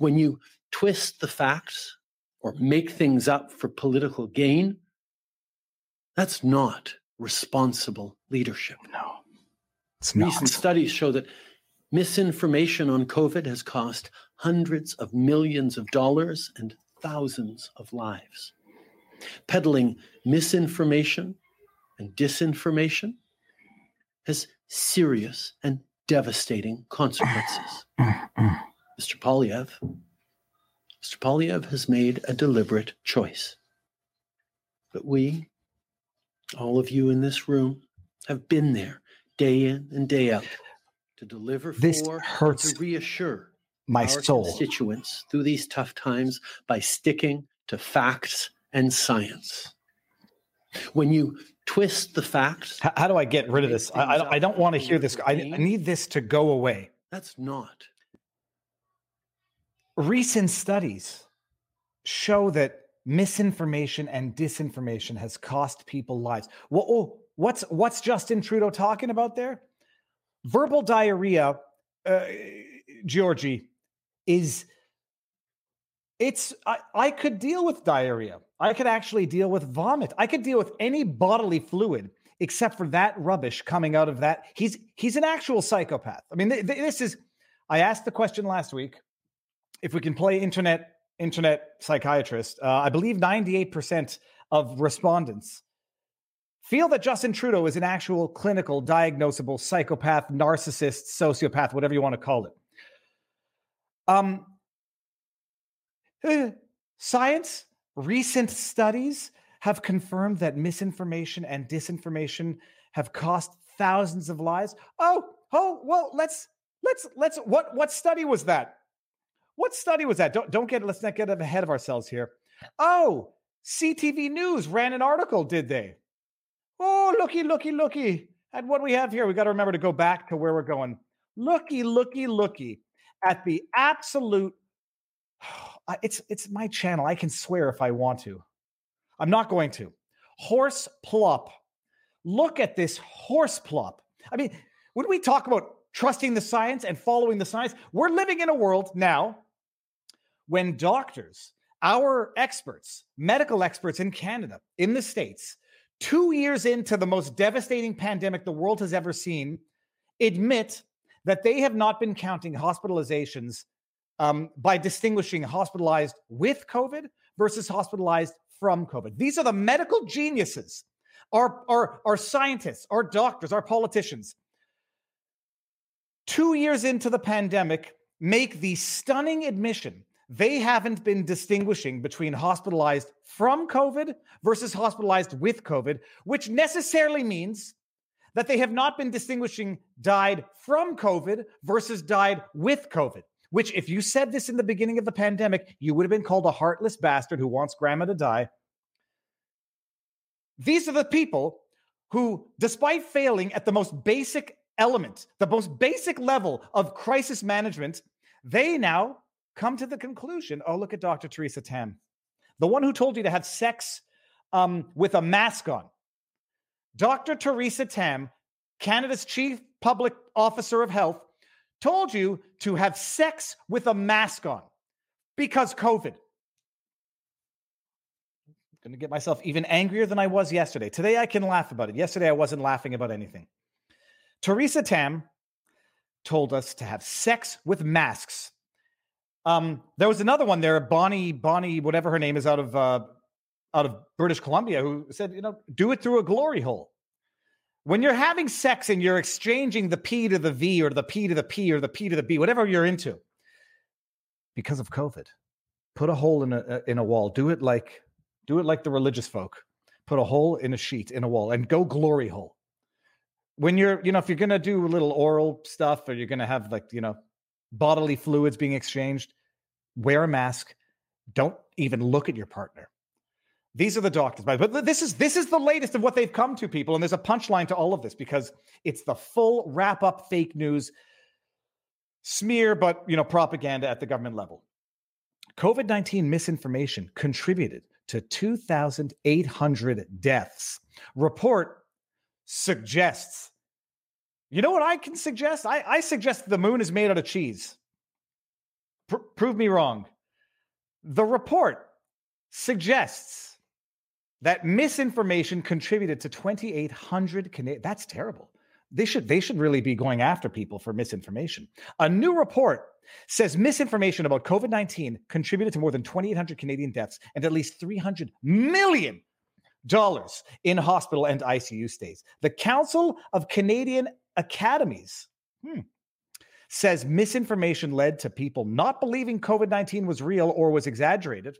When you twist the facts or make things up for political gain, that's not responsible leadership. No. It's Recent not. studies show that misinformation on COVID has cost hundreds of millions of dollars and thousands of lives. Peddling misinformation and disinformation has serious and devastating consequences. Mm, mm. Mr. Poilievre, Mr. Poilievre has made a deliberate choice. But we, all of you in this room, have been there day in and day out to deliver This for hurts to reassure My our soul. constituents through these tough times by sticking to facts and science. When you twist the facts, How, how do I get rid of this? I, I, don't- I don't want to hear this. I, I need this to go away. that's not Recent studies show that misinformation and disinformation has cost people lives. Oh, what's what's Justin Trudeau talking about there? Verbal diarrhea, uh, Georgie, is it's I, I could deal with diarrhea. I could actually deal with vomit. I could deal with any bodily fluid except for that rubbish coming out of that. He's he's an actual psychopath. I mean, th- th- this is. I asked the question last week if we can play internet internet psychiatrist. Uh, I believe ninety eight percent of respondents feel that Justin Trudeau is an actual clinical, diagnosable psychopath, narcissist, sociopath, whatever you want to call it. Um, eh, science, recent studies have confirmed that misinformation and disinformation have cost thousands of lives. Oh, oh, well, let's let's let's what what study was that? What study was that? Don't don't get let's not get ahead of ourselves here. Oh, CTV News ran an article, did they? Oh, looky, looky, looky. And what we have here? We got to remember to go back to where we're going. Looky, looky, looky at the absolute. It's it's my channel. I can swear if I want to. I'm not going to. Horse plop. Look at this horse plop. I mean, when we talk about trusting the science and following the science, we're living in a world now when doctors, our experts, medical experts in Canada, in the States, two years into the most devastating pandemic the world has ever seen, admit that they have not been counting hospitalizations um, by distinguishing hospitalized with COVID versus hospitalized from COVID. These are the medical geniuses, our, our, our scientists, our doctors, our politicians. Two years into the pandemic, make the stunning admission they haven't been distinguishing between hospitalized from COVID versus hospitalized with COVID, which necessarily means that they have not been distinguishing died from COVID versus died with COVID. Which, if you said this in the beginning of the pandemic, you would have been called a heartless bastard who wants grandma to die. These are the people who, despite failing at the most basic element, the most basic level of crisis management, they now come to the conclusion oh, look at Dr. Theresa Tam, the one who told you to have sex um, with a mask on. Dr. Theresa Tam, Canada's chief public officer of health, told you to have sex with a mask on because COVID. I'm going to get myself even angrier than I was yesterday. Today I can laugh about it. Yesterday I wasn't laughing about anything. Theresa Tam told us to have sex with masks. Um, there was another one there, Bonnie, Bonnie, whatever her name is, out of uh, out of British Columbia, who said, you know, do it through a glory hole. When you're having sex and you're exchanging the P to the V or the P to the P or the P to the B, whatever you're into, because of COVID, put a hole in a in a wall. Do it like do it like the religious folk. Put a hole in a sheet in a wall and go glory hole. When you're, you know, if you're gonna do a little oral stuff or you're gonna have like, you know, bodily fluids being exchanged, wear a mask. Don't even look at your partner. These are the doctors, but this is this is the latest of what they've come to, people. And there's a punchline to all of this because it's the full wrap up fake news smear, but you know, propaganda at the government level. COVID 19 misinformation contributed to 2,800 deaths. Report suggests. You know what I can suggest? I, I suggest the moon is made out of cheese. pr- prove me wrong. The report suggests that misinformation contributed to 2,800 Canadian. That's terrible. They should they should really be going after people for misinformation. A new report says misinformation about COVID 19 contributed to more than 2,800 Canadian deaths and at least 300 million dollars in hospital and ICU stays. The Council of Canadian Academies hmm, says misinformation led to people not believing COVID 19 was real or was exaggerated,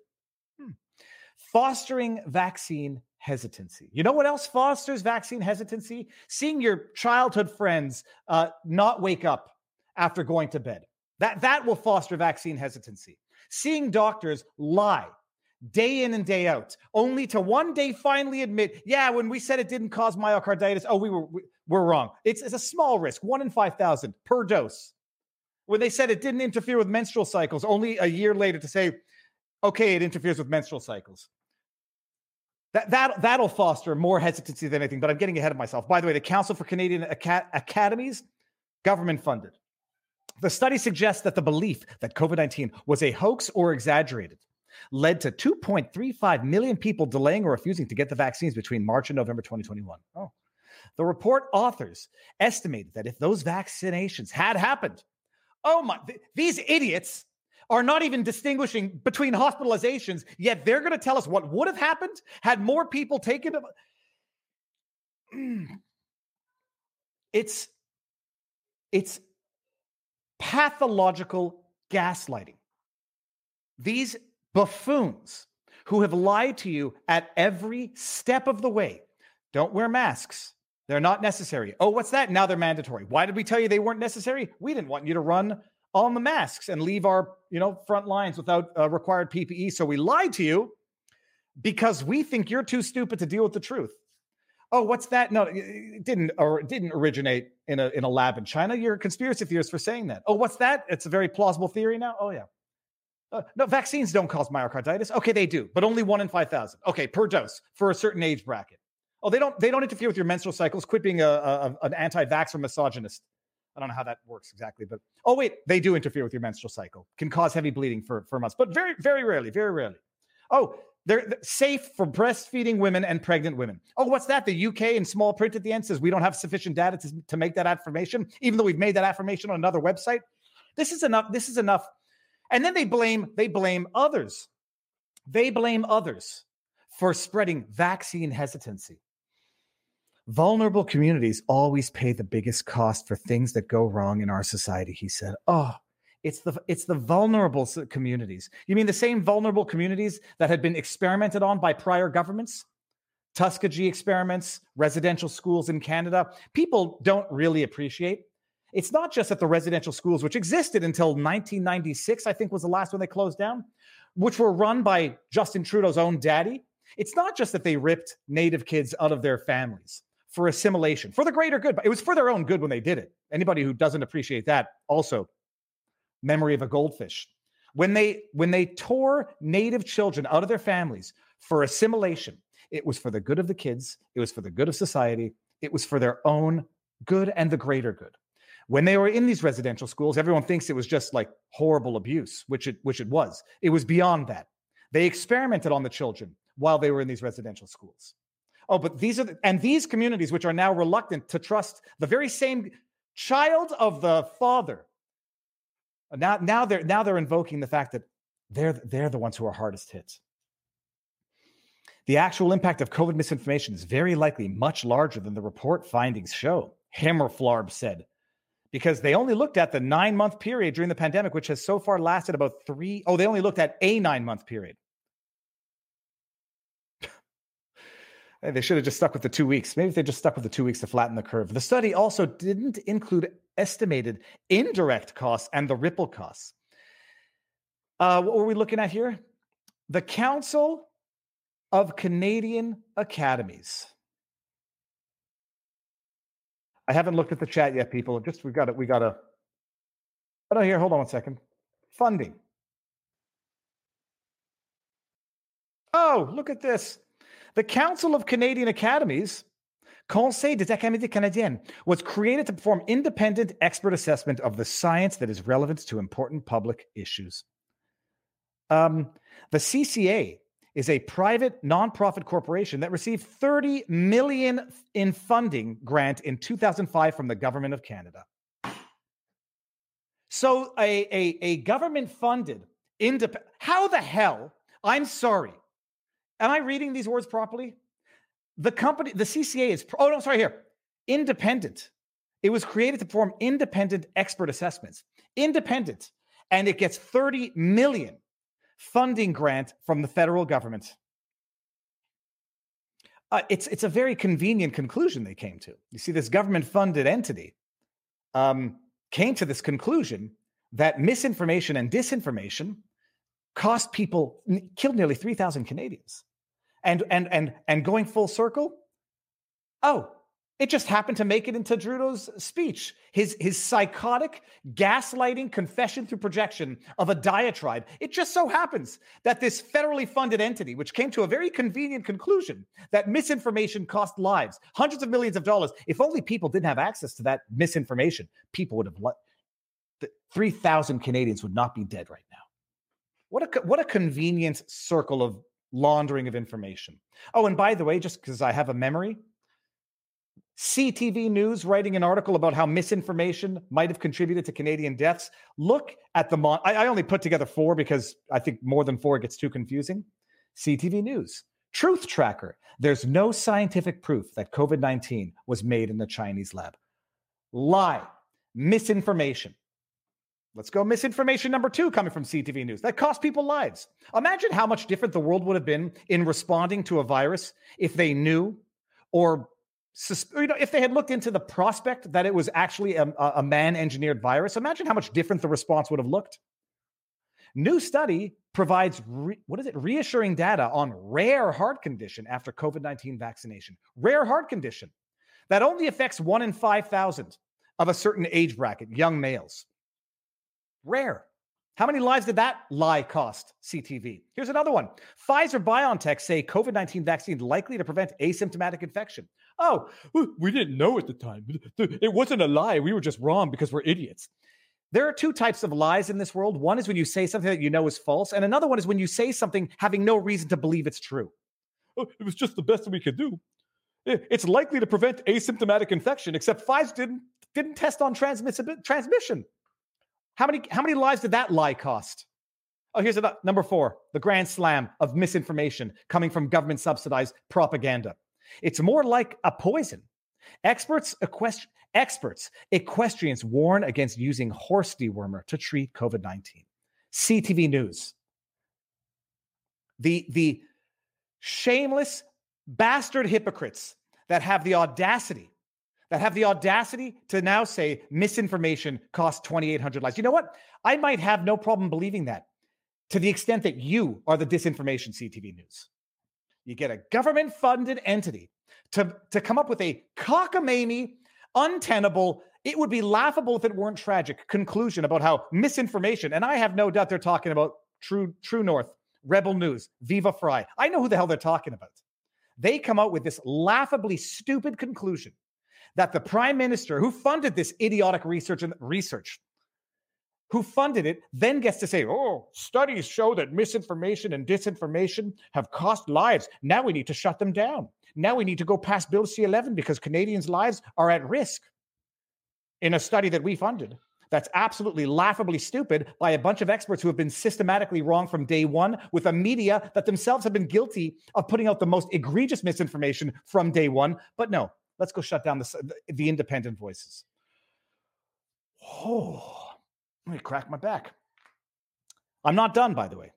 hmm. fostering vaccine hesitancy. You know what else fosters vaccine hesitancy? Seeing your childhood friends uh, not wake up after going to bed. That, that will foster vaccine hesitancy. Seeing doctors lie day in and day out, only to one day finally admit, yeah, when we said it didn't cause myocarditis, oh, we were we, we're wrong. It's, it's a small risk, one in 5,000 per dose. When they said it didn't interfere with menstrual cycles, only a year later to say, okay, it interferes with menstrual cycles. That, that, that'll foster more hesitancy than anything, but I'm getting ahead of myself. By the way, the Council for Canadian Acad- Academies, government funded. The study suggests that the belief that COVID 19 was a hoax or exaggerated led to 2.35 million people delaying or refusing to get the vaccines between March and November 2021. Oh. The report authors estimated that if those vaccinations had happened, oh my, th- these idiots are not even distinguishing between hospitalizations, yet they're going to tell us what would have happened had more people taken. It's it's pathological gaslighting. These buffoons who have lied to you at every step of the way. Don't wear masks. They're not necessary. Oh, what's that? Now they're mandatory. Why did we tell you they weren't necessary? We didn't want you to run on the masks and leave our, you know, front lines without uh, required PPE. So we lied to you because we think you're too stupid to deal with the truth. Oh, what's that? No, it didn't or it didn't originate in a in a lab in China. You're a conspiracy theorist for saying that. Oh, what's that? It's a very plausible theory now. Oh yeah. Uh, no, vaccines don't cause myocarditis. Okay, they do, but only one in five thousand. Okay, per dose for a certain age bracket. Oh, they don't they don't interfere with your menstrual cycles. Quit being a, a an anti-vax or misogynist. I don't know how that works exactly, but oh wait, they do interfere with your menstrual cycle. Can cause heavy bleeding for for months, but very very rarely, very rarely. Oh, they're, they're safe for breastfeeding women and pregnant women. Oh, what's that? The UK in small print at the end says we don't have sufficient data to, to make that affirmation, even though we've made that affirmation on another website. This is enough. This is enough and then they blame they blame others. They blame others for spreading vaccine hesitancy. Vulnerable communities always pay the biggest cost for things that go wrong in our society, he said. Oh, it's the it's the vulnerable communities. You mean the same vulnerable communities that had been experimented on by prior governments? Tuskegee experiments, residential schools in Canada. People don't really appreciate it's not just at the residential schools, which existed until 1996, I think was the last one they closed down, which were run by Justin Trudeau's own daddy. It's not just that they ripped Native kids out of their families for assimilation, for the greater good, but it was for their own good when they did it. Anybody who doesn't appreciate that, also, memory of a goldfish. When they when they tore Native children out of their families for assimilation, it was for the good of the kids, it was for the good of society, it was for their own good and the greater good when they were in these residential schools, everyone thinks it was just like horrible abuse, which it which it was. It was beyond that. They experimented on the children while they were in these residential schools. Oh, but these are the, and these communities which are now reluctant to trust the very same child of the father. Now, now they're now they're invoking the fact that they're they're the ones who are hardest hit. The actual impact of COVID misinformation is very likely much larger than the report findings show. Himelfarb said, because they only looked at the nine month period during the pandemic, which has so far lasted about three. Oh, they only looked at a nine month period. they should have just stuck with the two weeks. Maybe if they just stuck with the two weeks to flatten the curve. The study also didn't include estimated indirect costs and the ripple costs. Uh, what were we looking at here? The Council of Canadian Academies. I haven't looked at the chat yet, people. Just we got it. We got to. Oh no, here. Hold on one second. Funding. Oh, look at this. The Council of Canadian Academies Conseil des académies canadiennes was created to perform independent expert assessment of the science that is relevant to important public issues. Um, the CCA is a private nonprofit corporation that received 30 million in funding grant in 2005 from the government of Canada. So a, a, a government funded independent how the hell I'm sorry. Am I reading these words properly? The company, the CCA is, oh no, sorry here, independent. It was created to perform independent expert assessments, independent, and it gets 30 million funding grant from the federal government. Uh, it's it's a very convenient conclusion they came to. You see, this government-funded entity um, came to this conclusion that misinformation and disinformation cost people killed nearly three thousand Canadians, and and and and going full circle. Oh, it just happened to make it into Trudeau's speech. His, his psychotic, gaslighting confession through projection of a diatribe. It just so happens that this federally funded entity, which came to a very convenient conclusion that misinformation cost lives, hundreds of millions of dollars. If only people didn't have access to that misinformation, people would have. Le- 3,000 Canadians would not be dead right now. What a, what a convenient circle of laundering of information. Oh, and by the way, just because I have a memory, CTV News writing an article about how misinformation might have contributed to Canadian deaths. Look at the mon- I, I only put together four because I think more than four gets too confusing. CTV News, Truth Tracker. There's no scientific proof that COVID 19 was made in the Chinese lab. Lie, misinformation. Let's go misinformation number two coming from CTV News. That cost people lives. Imagine how much different the world would have been in responding to a virus if they knew or you know, if they had looked into the prospect that it was actually a, a man engineered virus, imagine how much different the response would have looked. New study provides re, what is it? Reassuring data on rare heart condition after COVID 19 vaccination. Rare heart condition that only affects one in 5,000 of a certain age bracket, young males. Rare. How many lives did that lie cost CTV? Here's another one. Pfizer BioNTech say COVID 19 vaccine likely to prevent asymptomatic infection. Oh, we didn't know at the time. It wasn't a lie. We were just wrong because we're idiots. There are two types of lies in this world. One is when you say something that you know is false, and another one is when you say something having no reason to believe it's true. Oh, it was just the best that we could do. It's likely to prevent asymptomatic infection, except Pfizer didn't didn't test on transmission. How many how many lives did that lie cost? Oh, here's another, number four: the grand slam of misinformation coming from government subsidized propaganda. It's more like a poison. Experts, equest- experts, equestrians warn against using horse dewormer to treat COVID 19. CTV News. The, the shameless bastard hypocrites that have the audacity that have the audacity to now say misinformation costs 2,800 lives. You know what? I might have no problem believing that to the extent that you are the disinformation CTV news. You get a government funded entity to, to come up with a cockamamie, untenable, it would be laughable if it weren't tragic conclusion about how misinformation, and I have no doubt they're talking about True, True North, Rebel News, Viva Frei. I know who the hell they're talking about. They come out with this laughably stupid conclusion that the prime minister who funded this idiotic research and research who funded it then gets to say, oh, studies show that misinformation and disinformation have cost lives. Now we need to shut them down. Now we need to go past Bill C 11 because Canadians' lives are at risk in a study that we funded. That's absolutely laughably stupid by a bunch of experts who have been systematically wrong from day one, with a media that themselves have been guilty of putting out the most egregious misinformation from day one. But no, Let's go shut down the, the independent voices. Oh, let me crack my back. I'm not done, by the way.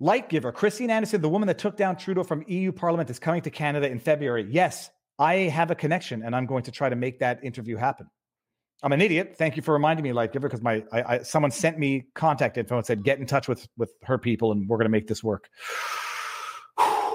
Light giver, Christine Anderson, the woman that took down Trudeau from EU Parliament, is coming to Canada in February. Yes, I have a connection, and I'm going to try to make that interview happen. I'm an idiot. Thank you for reminding me, Light Giver, because my I, I, someone sent me contact info and said get in touch with with her people, and we're going to make this work.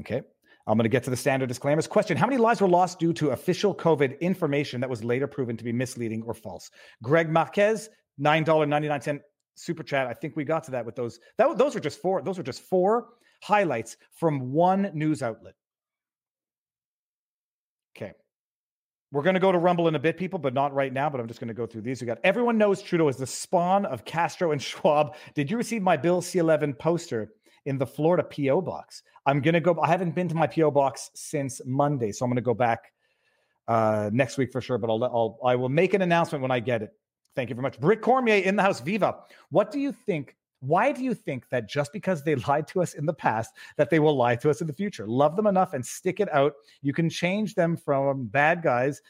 Okay. I'm going to get to the standard disclaimers. Question How many lives were lost due to official COVID information that was later proven to be misleading or false? Greg Marquez, $9.99 super chat. I think we got to that with those. That, those are just four. Those are just four highlights from one news outlet. Okay. We're going to go to Rumble in a bit, people, but not right now. But I'm just going to go through these. We got everyone knows Trudeau is the spawn of Castro and Schwab. Did you receive my Bill C11 poster in the Florida PO box? I'm to go. I haven't been to my PO box since Monday, so I'm to go back uh, next week for sure. But I'll, I'll I will make an announcement when I get it. Thank you very much, Britt Cormier in the house. Viva. What do you think why do you think that just because they lied to us in the past, that they will lie to us in the future? Love them enough and stick it out. You can change them from bad guys.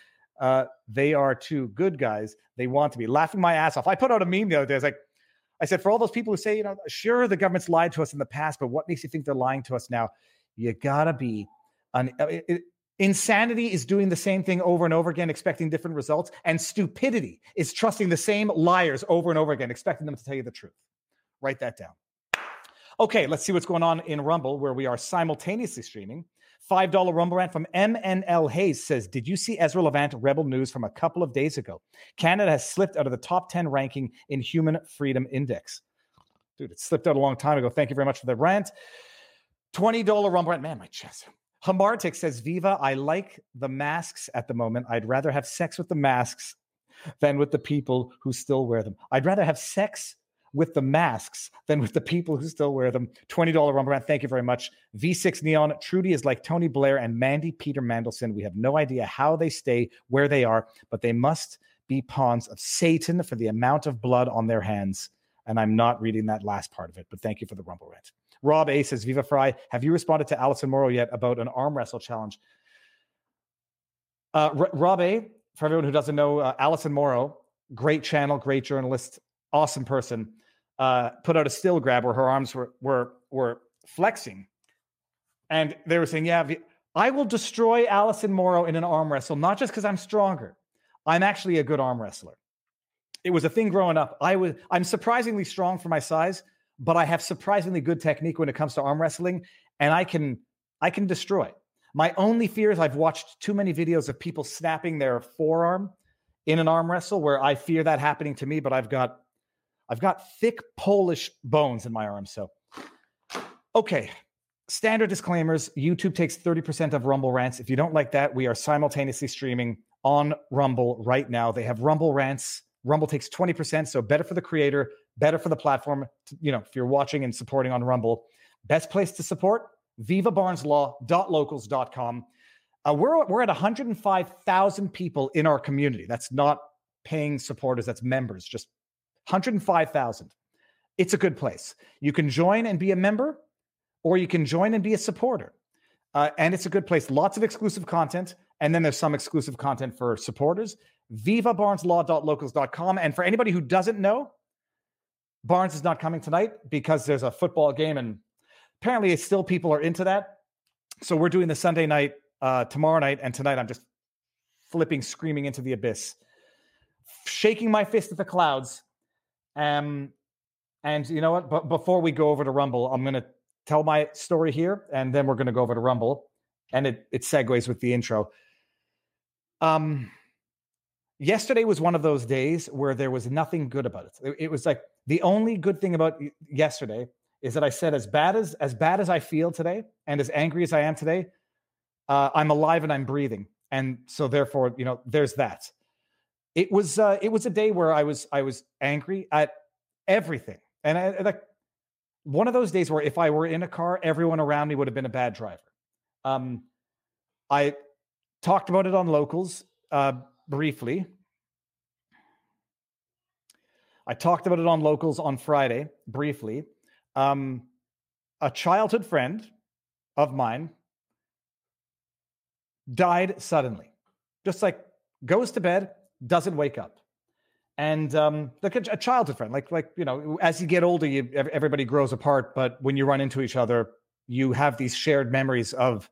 Uh, they are two good guys. They want to be laughing my ass off. I put out a meme the other day. I was like, I said, for all those people who say, you know, sure, the government's lied to us in the past, but what makes you think they're lying to us now? You gotta be an, uh, it, it, Insanity is doing the same thing over and over again, expecting different results. And stupidity is trusting the same liars over and over again, expecting them to tell you the truth. Write that down. Okay, let's see what's going on in Rumble, where we are simultaneously streaming. $5 Rumble rant from MNL Hayes says, Did you see Ezra Levant Rebel News from a couple of days ago? Canada has slipped out of the top 10 ranking in Human Freedom Index. Dude, it slipped out a long time ago. Thank you very much for the rant. $20 Rumble rant. Man, my chest. Hamartic says, Viva, I like the masks at the moment. I'd rather have sex with the masks than with the people who still wear them. I'd rather have sex with the masks than with the people who still wear them. $20 Rumble Rant. Thank you very much. V6 Neon. Trudy is like Tony Blair and Mandy Peter Mandelson. We have no idea how they stay where they are, but they must be pawns of Satan for the amount of blood on their hands. And I'm not reading that last part of it, but thank you for the Rumble Rant. Rob A says, Viva Frei, have you responded to Alison Morrow yet about an arm wrestle challenge? Uh, R- Rob A, for everyone who doesn't know, uh, Alison Morrow, great channel, great journalist, awesome person, uh, put out a still grab where her arms were were were flexing, and they were saying, "Yeah, I will destroy Alison Morrow in an arm wrestle, not just because I'm stronger. I'm actually a good arm wrestler." It was a thing growing up. I was I'm surprisingly strong for my size, but I have surprisingly good technique when it comes to arm wrestling, and I can I can destroy. My only fear is I've watched too many videos of people snapping their forearm in an arm wrestle where I fear that happening to me, but I've got I've got thick Polish bones in my arms. So, okay. Standard disclaimers YouTube takes 30% of Rumble rants. If you don't like that, we are simultaneously streaming on Rumble right now. They have Rumble rants. Rumble takes 20%. So, better for the creator, better for the platform. You know, if you're watching and supporting on Rumble, best place to support vivabarneslaw.locals.com. Uh, we're, we're at 105,000 people in our community. That's not paying supporters, that's members, just 105,000. It's a good place. You can join and be a member, or you can join and be a supporter. Uh, and it's a good place. Lots of exclusive content. And then there's some exclusive content for supporters. VivaBarnesLaw.locals.com. And for anybody who doesn't know, Barnes is not coming tonight because there's a football game, and apparently, still people are into that. So we're doing the Sunday night, uh, tomorrow night, and tonight I'm just flipping, screaming into the abyss, shaking my fist at the clouds um, and you know what? But before we go over to Rumble, I'm going to tell my story here, and then we're going to go over to Rumble, and it it segues with the intro. Um, yesterday was one of those days where there was nothing good about it. It, it was like the only good thing about yesterday is that I said, as bad as as bad as I feel today, and as angry as I am today, uh, I'm alive and I'm breathing, and so therefore, you know, there's that it was uh, it was a day where I was I was angry at everything, and I, like one of those days where if I were in a car, everyone around me would have been a bad driver. Um, I talked about it on locals uh, briefly. I talked about it on locals on Friday briefly. Um, a childhood friend of mine died suddenly, just like goes to bed, doesn't wake up. And um, like a, a childhood friend, like like you know, as you get older, you, everybody grows apart. But when you run into each other, you have these shared memories of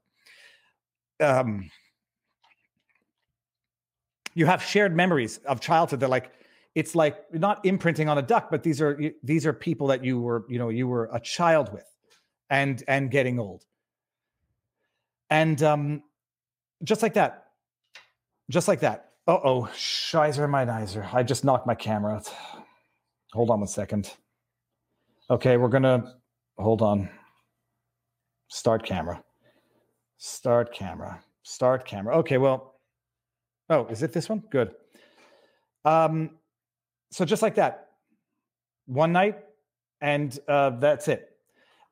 um, you have shared memories of childhood that like it's like not imprinting on a duck but these are these are people that you were you know you were a child with and and getting old and um just like that just like that uh oh, Shizer my nizer. I just knocked my camera. Hold on one second. Okay, we're gonna hold on. Start camera. Start camera. Start camera. Okay, well, oh, is it this one? Good. Um, so just like that, one night, and uh, that's it.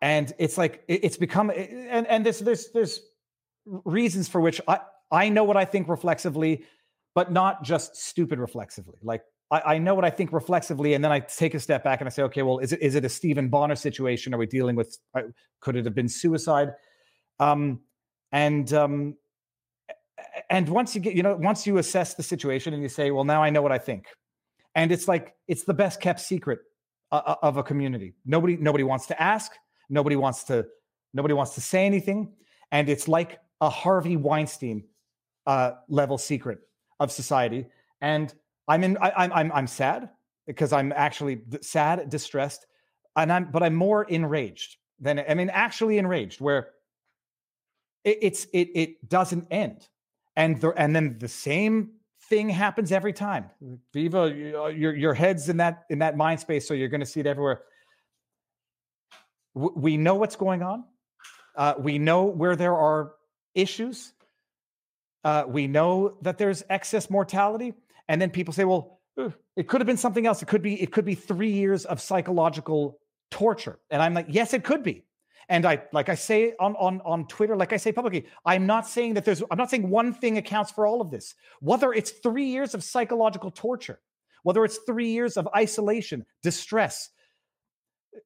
And it's like it, it's become, and and there's there's there's reasons for which I I know what I think reflexively, but not just stupid reflexively. Like I, I, know what I think reflexively, and then I take a step back and I say, okay, well, is it is it a Stephen Bonner situation? Are we dealing with? Uh, could it have been suicide? Um, and um, and once you get, you know, once you assess the situation and you say, well, now I know what I think, and it's like it's the best kept secret uh, uh of a community. Nobody nobody wants to ask. Nobody wants to nobody wants to say anything, and it's like a Harvey Weinstein uh, level secret of society. And I'm in. I, I'm I'm I'm sad because I'm actually sad, distressed, and I'm but I'm more enraged than I mean actually enraged where it, it's it it doesn't end, and the, and then the same thing happens every time. Viva, uh, your your head's in that in that mind space, so you're going to see it everywhere. We know what's going on. Uh, we know where there are issues. Uh, we know that there's excess mortality and then people say, well, it could have been something else. It could be, it could be three years of psychological torture. And I'm like, yes, it could be. And I, like I say on, on, on Twitter, like I say publicly, I'm not saying that there's, I'm not saying one thing accounts for all of this. Whether it's three years of psychological torture, whether it's three years of isolation, distress,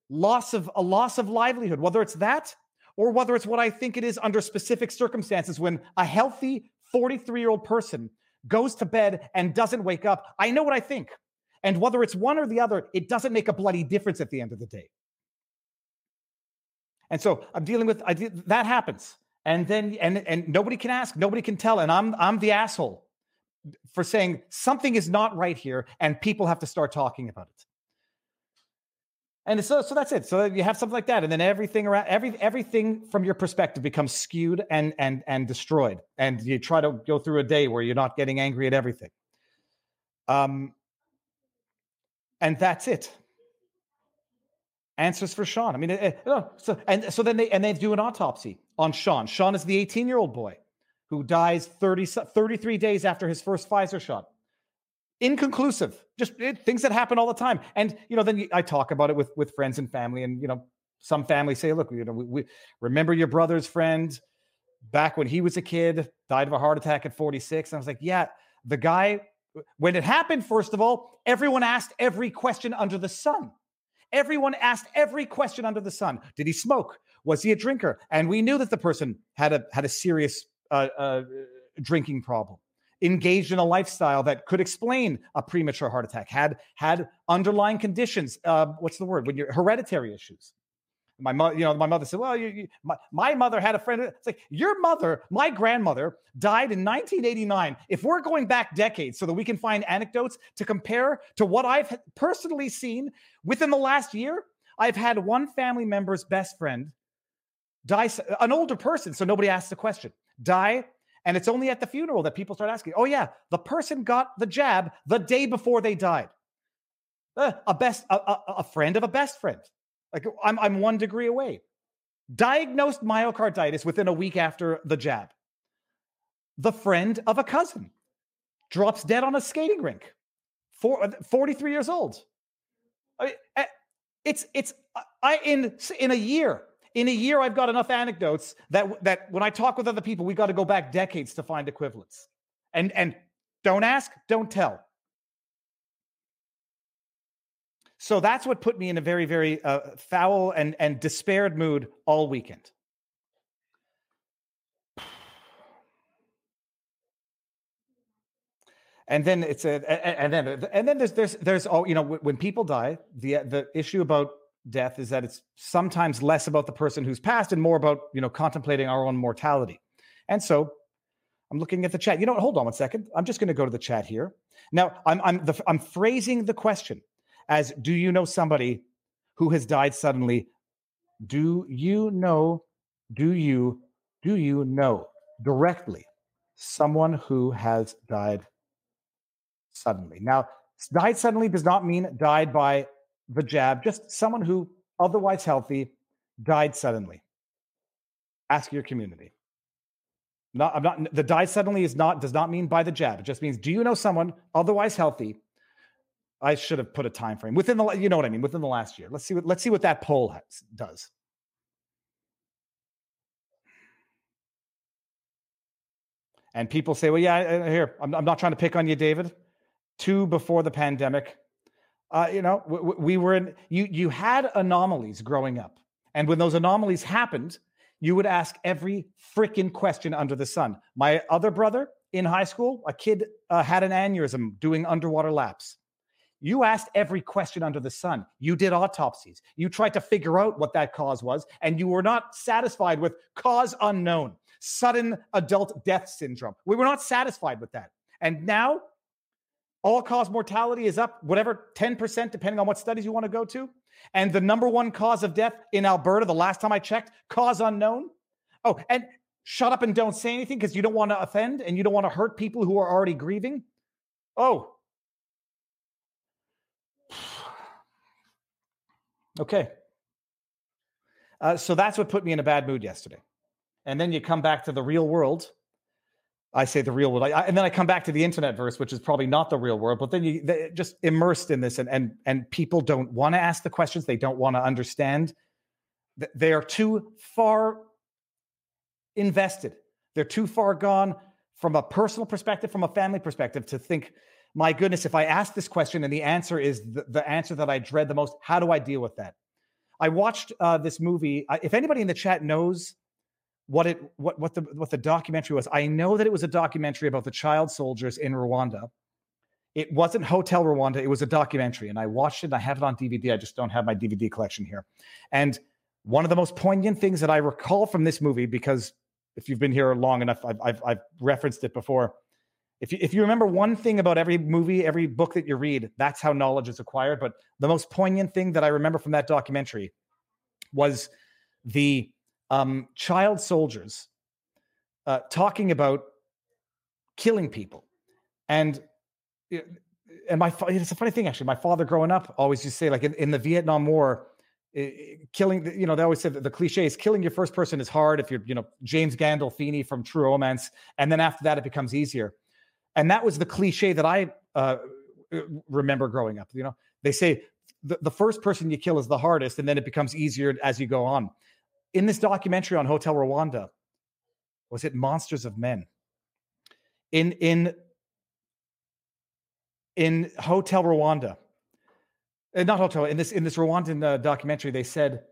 loss of a loss of livelihood, whether it's that or whether it's what I think it is under specific circumstances when a healthy 43 year old person goes to bed and doesn't wake up, I know what I think. And whether it's one or the other, it doesn't make a bloody difference at the end of the day. And so I'm dealing with I, that happens. And then and and nobody can ask, nobody can tell. And I'm I'm the asshole for saying something is not right here, and people have to start talking about it. And so, so that's it. So you have something like that, and then everything around every everything from your perspective becomes skewed and and and destroyed. And you try to go through a day where you're not getting angry at everything. Um, and that's it. Answers for Sean. I mean, it, it, so and so then they and they do an autopsy on Sean. Sean is the 18 year old boy who dies 30, 33 days after his first Pfizer shot inconclusive just it, things that happen all the time. And you know then i talk about it with with friends and family and you know some families say look you know we, we, remember your brother's friend back when he was a kid died of a heart attack at 46 and i was like yeah the guy when it happened first of all everyone asked every question under the sun. Everyone asked every question under the sun. Did he smoke? Was he a drinker? And we knew that the person had a had a serious uh, uh, drinking problem engaged in a lifestyle that could explain a premature heart attack, had had underlying conditions. Uh, what's the word? When you're hereditary issues. My mother, you know, my mother said, "Well, you, you, my, my mother had a friend." It's like your mother, my grandmother, died in 1989. If we're going back decades, so that we can find anecdotes to compare to what I've personally seen within the last year, I've had one family member's best friend die, an older person, so nobody asked the question, die and it's only at the funeral that people start asking, oh, yeah, the person got the jab the day before they died. Uh, a best, a, a, a, friend of a best friend. Like I'm, I'm one degree away. Diagnosed myocarditis within a week after the jab. The friend of a cousin drops dead on a skating rink. For, 43 years old. I, eh, it's, it's, I, in, in a year, in a year, I've got enough anecdotes that that when I talk with other people, we got to go back decades to find equivalents. And and don't ask, don't tell. So that's what put me in a very very uh, foul and and despaired mood all weekend. and then it's a and then and then there's there's there's all you know when people die the the issue about death is that it's sometimes less about the person who's passed and more about you know contemplating our own mortality. And so i'm looking at the chat. You know what? Hold on one second. I'm just going to go to the chat here. Now i'm i'm the, i'm phrasing the question as do you know somebody who has died suddenly? Do you know do you do you know directly someone who has died suddenly? Now died suddenly does not mean died by the jab, just someone who otherwise healthy died suddenly. Ask your community. Not, I'm not. The die suddenly is not does not mean by the jab. It just means do you know someone otherwise healthy? I should have put a time frame within the. You know what I mean? Within the last year. Let's see what let's see what that poll has, does. And people say, well, yeah, here, I'm, I'm not trying to pick on you, David. Two before the pandemic. Uh, you know, we, we were in, you, you had anomalies growing up. And when those anomalies happened, you would ask every freaking question under the sun. My other brother in high school, a kid uh, had an aneurysm doing underwater laps. You asked every question under the sun. You did autopsies. You tried to figure out what that cause was, and you were not satisfied with cause unknown, sudden adult death syndrome. We were not satisfied with that. And now, all cause mortality is up, whatever, 10%, depending on what studies you want to go to. And the number one cause of death in Alberta, the last time I checked, cause unknown. Oh, and shut up and don't say anything because you don't want to offend and you don't want to hurt people who are already grieving. Oh. Okay. Uh, so that's what put me in a bad mood yesterday. And then you come back to the real world I say the real world, I, and then I come back to the internet verse, which is probably not the real world. But then you just immersed in this, and and and people don't want to ask the questions. They don't want to understand. They are too far invested. They're too far gone from a personal perspective, from a family perspective, to think, my goodness, if I ask this question and the answer is the, the answer that I dread the most, how do I deal with that? I watched uh, this movie. if anybody in the chat knows what it what what the what the documentary was. I know that it was a documentary about the child soldiers in Rwanda. It wasn't Hotel Rwanda. It was a documentary, and I watched it. And I have it on DVD. I just don't have my DVD collection here. And one of the most poignant things that I recall from this movie, because if you've been here long enough, I've I've, I've referenced it before. If you, if you remember one thing about every movie, every book that you read, that's how knowledge is acquired. But the most poignant thing that I remember from that documentary was the um, child soldiers uh, talking about killing people. And and my it's a funny thing actually. My father growing up always used to say like in, in the Vietnam War, killing you know they always said that the cliche is killing your first person is hard if you're you know James Gandolfini from True Romance, and then after that it becomes easier. And that was the cliche that I uh, remember growing up. You know, they say the, the first person you kill is the hardest, and then it becomes easier as you go on in this documentary on Hotel Rwanda, was it Monsters of Men? In in in Hotel Rwanda, uh, not Hotel in this in this Rwandan uh, documentary, they said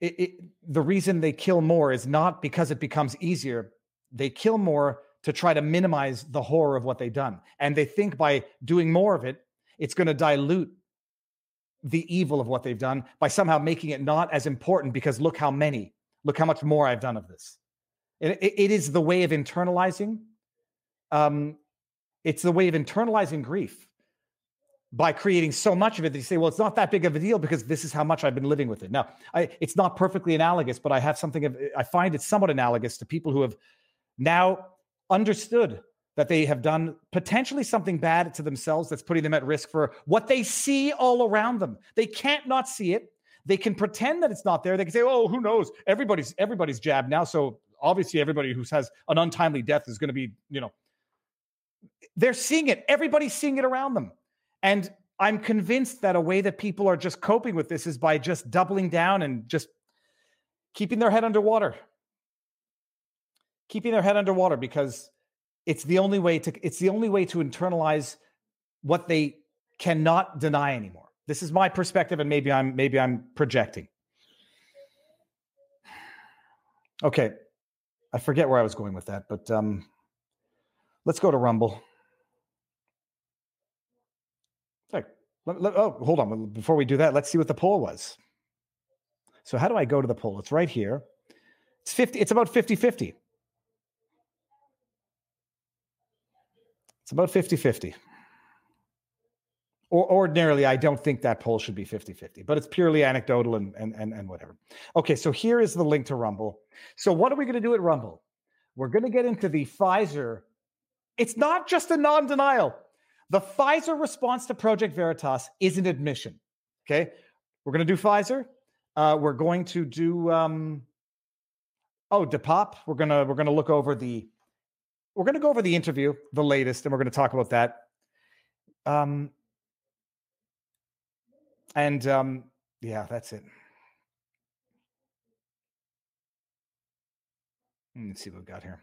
it, it, the reason they kill more is not because it becomes easier. They kill more to try to minimize the horror of what they've done, and they think by doing more of it, it's going to dilute the evil of what they've done by somehow making it not as important because look how many, look how much more I've done of this. it, it is the way of internalizing. Um, it's the way of internalizing grief by creating so much of it that you say, well, it's not that big of a deal because this is how much I've been living with it. Now, I, it's not perfectly analogous, but I have something of, I find it somewhat analogous to people who have now understood that they have done potentially something bad to themselves that's putting them at risk for what they see all around them. They can't not see it. They can pretend that it's not there. They can say, "Oh, who knows? Everybody's everybody's jabbed now, so obviously everybody who has an untimely death is going to be, you know." They're seeing it. Everybody's seeing it around them. And I'm convinced that a way that people are just coping with this is by just doubling down and just keeping their head underwater. Keeping their head underwater because it's the only way to it's the only way to internalize what they cannot deny anymore. This is my perspective, and maybe I'm maybe I'm projecting. Okay, I forget where I was going with that, but um, let's go to Rumble. Let, oh, hold on. Before we do that, let's see what the poll was. So, how do I go to the poll? It's right here. It's 50, it's about 50 50. It's about 50 50. Or ordinarily, I don't think that poll should be 50 50, but it's purely anecdotal and, and, and, and whatever. Okay, so here is the link to Rumble. So, what are we going to do at Rumble? We're going to get into the Pfizer. It's not just a non denial. The Pfizer response to Project Veritas is an admission. Okay, we're going to do Pfizer. Uh, we're going to do um, oh, Depop. We're gonna we're gonna look over the we're gonna go over the interview, the latest, and we're gonna talk about that. Um, and um, yeah, that's it. Let's see what we've got here.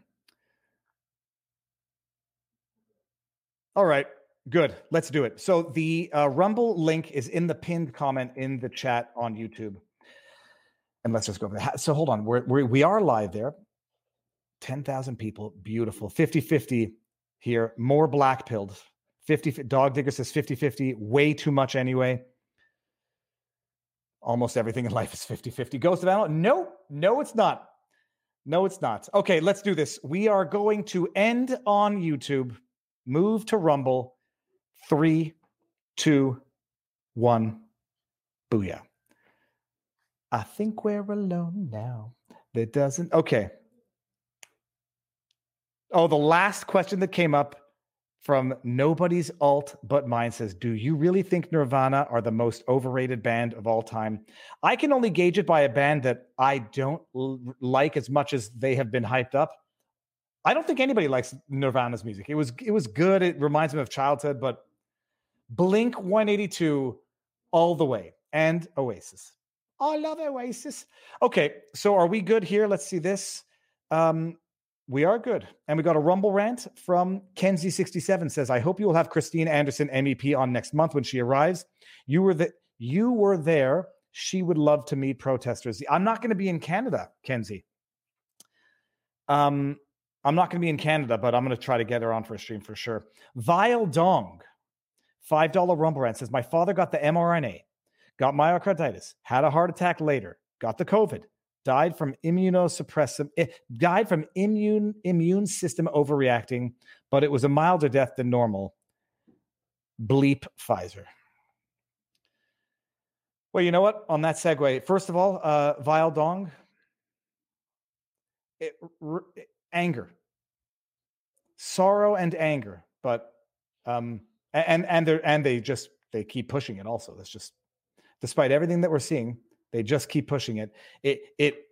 All right, good. Let's do it. So the uh, Rumble link is in the pinned comment in the chat on YouTube. And let's just go over that. So hold on. We're, we're, we are live there. 10,000 people. Beautiful. 50 50 here. More black pilled. 50 Dog Digger says 50 50. Way too much anyway. Almost everything in life is 50 50. Ghost of Animal? No, no, it's not. No, it's not. Okay, let's do this. We are going to end on YouTube, move to Rumble. Three, two, one. Booyah. I think we're alone now. That doesn't. Okay. Oh, the last question that came up from nobody's alt but mine says, Do you really think Nirvana are the most overrated band of all time? I can only gauge it by a band that I don't l- like as much as they have been hyped up. I don't think anybody likes Nirvana's music. It was it was good. It reminds me of childhood, but Blink 182 all the way and Oasis. I love Oasis. Okay, so are we good here? Let's see this. Um, we are good. And we got a rumble rant from Kenzie67 says, I hope you will have Christine Anderson MEP on next month when she arrives. You were the you were there. She would love to meet protesters. I'm not going to be in Canada, Kenzie. Um, I'm not going to be in Canada, but I'm going to try to get her on for a stream for sure. Vile Dong, $5 rumble rant says, My father got the mRNA, got myocarditis, had a heart attack later, got the COVID, died from immunosuppressive eh, died from immune immune system overreacting but it was a milder death than normal. Bleep pfizer. Well you know what? On that segue first of all uh vile dong it, r- anger. Sorrow and anger but um and and they and they just they keep pushing it also. That's just despite everything that we're seeing they just keep pushing it. It it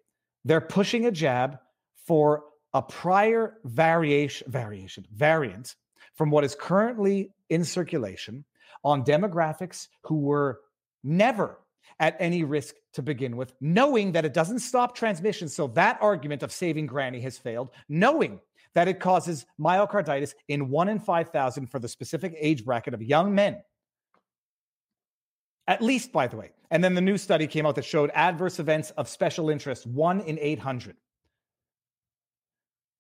they're pushing a jab for a prior variation variation variant from what is currently in circulation on demographics who were never at any risk to begin with, knowing that it doesn't stop transmission. So that argument of saving granny has failed, knowing that it causes myocarditis in one in 5,000 for the specific age bracket of young men at least, by the way. And then the new study came out that showed adverse events of special interest, one in 800.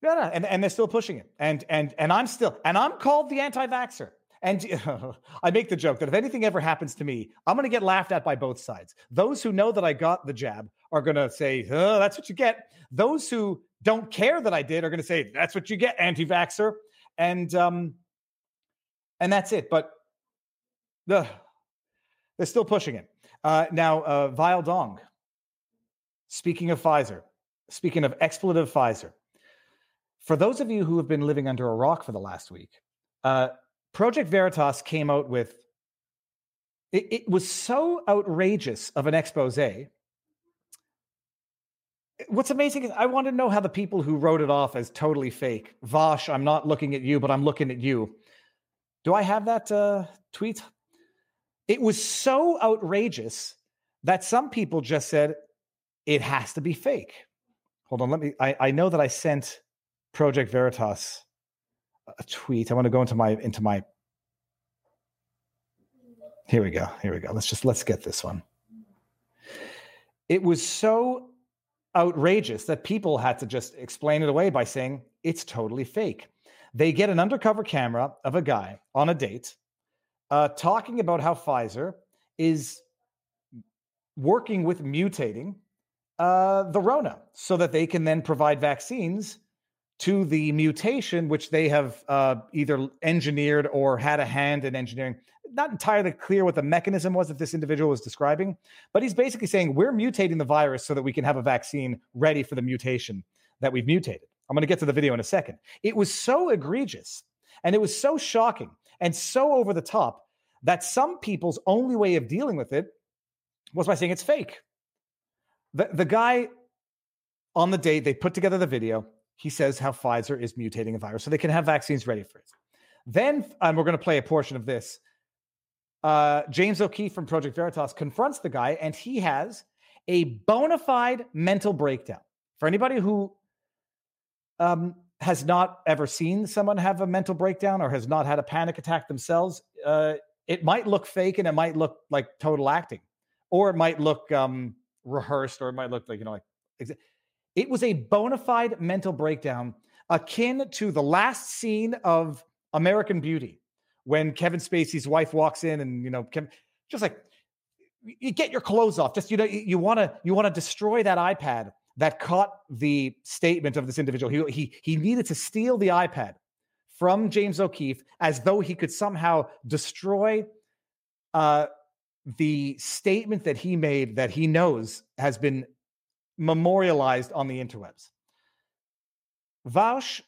Yeah, and, and they're still pushing it. And and and I'm still and I'm called the anti-vaxxer. And I make the joke that if anything ever happens to me, I'm going to get laughed at by both sides. Those who know that I got the jab are going to say, oh, "That's what you get." Those who don't care that I did are going to say, "That's what you get, anti-vaxxer," and um, and that's it. But the they're still pushing it. Uh, now, uh, Vile Dong, speaking of Pfizer, speaking of expletive Pfizer, for those of you who have been living under a rock for the last week, uh, Project Veritas came out with it, it was so outrageous of an expose. What's amazing is I want to know how the people who wrote it off as totally fake, Vaush, I'm not looking at you, but I'm looking at you. Do I have that uh, tweet? It was so outrageous that some people just said it has to be fake. Hold on, let me. I, I know that I sent Project Veritas a tweet. I want to go into my into my. Here we go. Here we go. Let's just let's get this one. It was so outrageous that people had to just explain it away by saying it's totally fake. They get an undercover camera of a guy on a date uh, talking about how Pfizer is working with mutating uh, the Rona so that they can then provide vaccines to the mutation, which they have uh, either engineered or had a hand in engineering. Not entirely clear what the mechanism was that this individual was describing, but he's basically saying we're mutating the virus so that we can have a vaccine ready for the mutation that we've mutated. I'm going to get to the video in a second. It was so egregious and it was so shocking and so over the top that some people's only way of dealing with it was by saying it's fake. The, the guy, on the date they put together the video, he says how Pfizer is mutating a virus so they can have vaccines ready for it. Then, and we're going to play a portion of this. Uh, James O'Keefe from Project Veritas confronts the guy, and he has a bona fide mental breakdown. For anybody who um, has not ever seen someone have a mental breakdown or has not had a panic attack themselves, uh, it might look fake and it might look like total acting, or it might look um, rehearsed, or it might look like you know, like it was a bona fide mental breakdown akin to the last scene of American Beauty when Kevin Spacey's wife walks in and you know, Kevin, just like you get your clothes off. Just you know, you want to you want to destroy that iPad that caught the statement of this individual. He he he needed to steal the iPad from James O'Keefe as though he could somehow destroy uh, the statement that he made that he knows has been memorialized on the interwebs. Vaush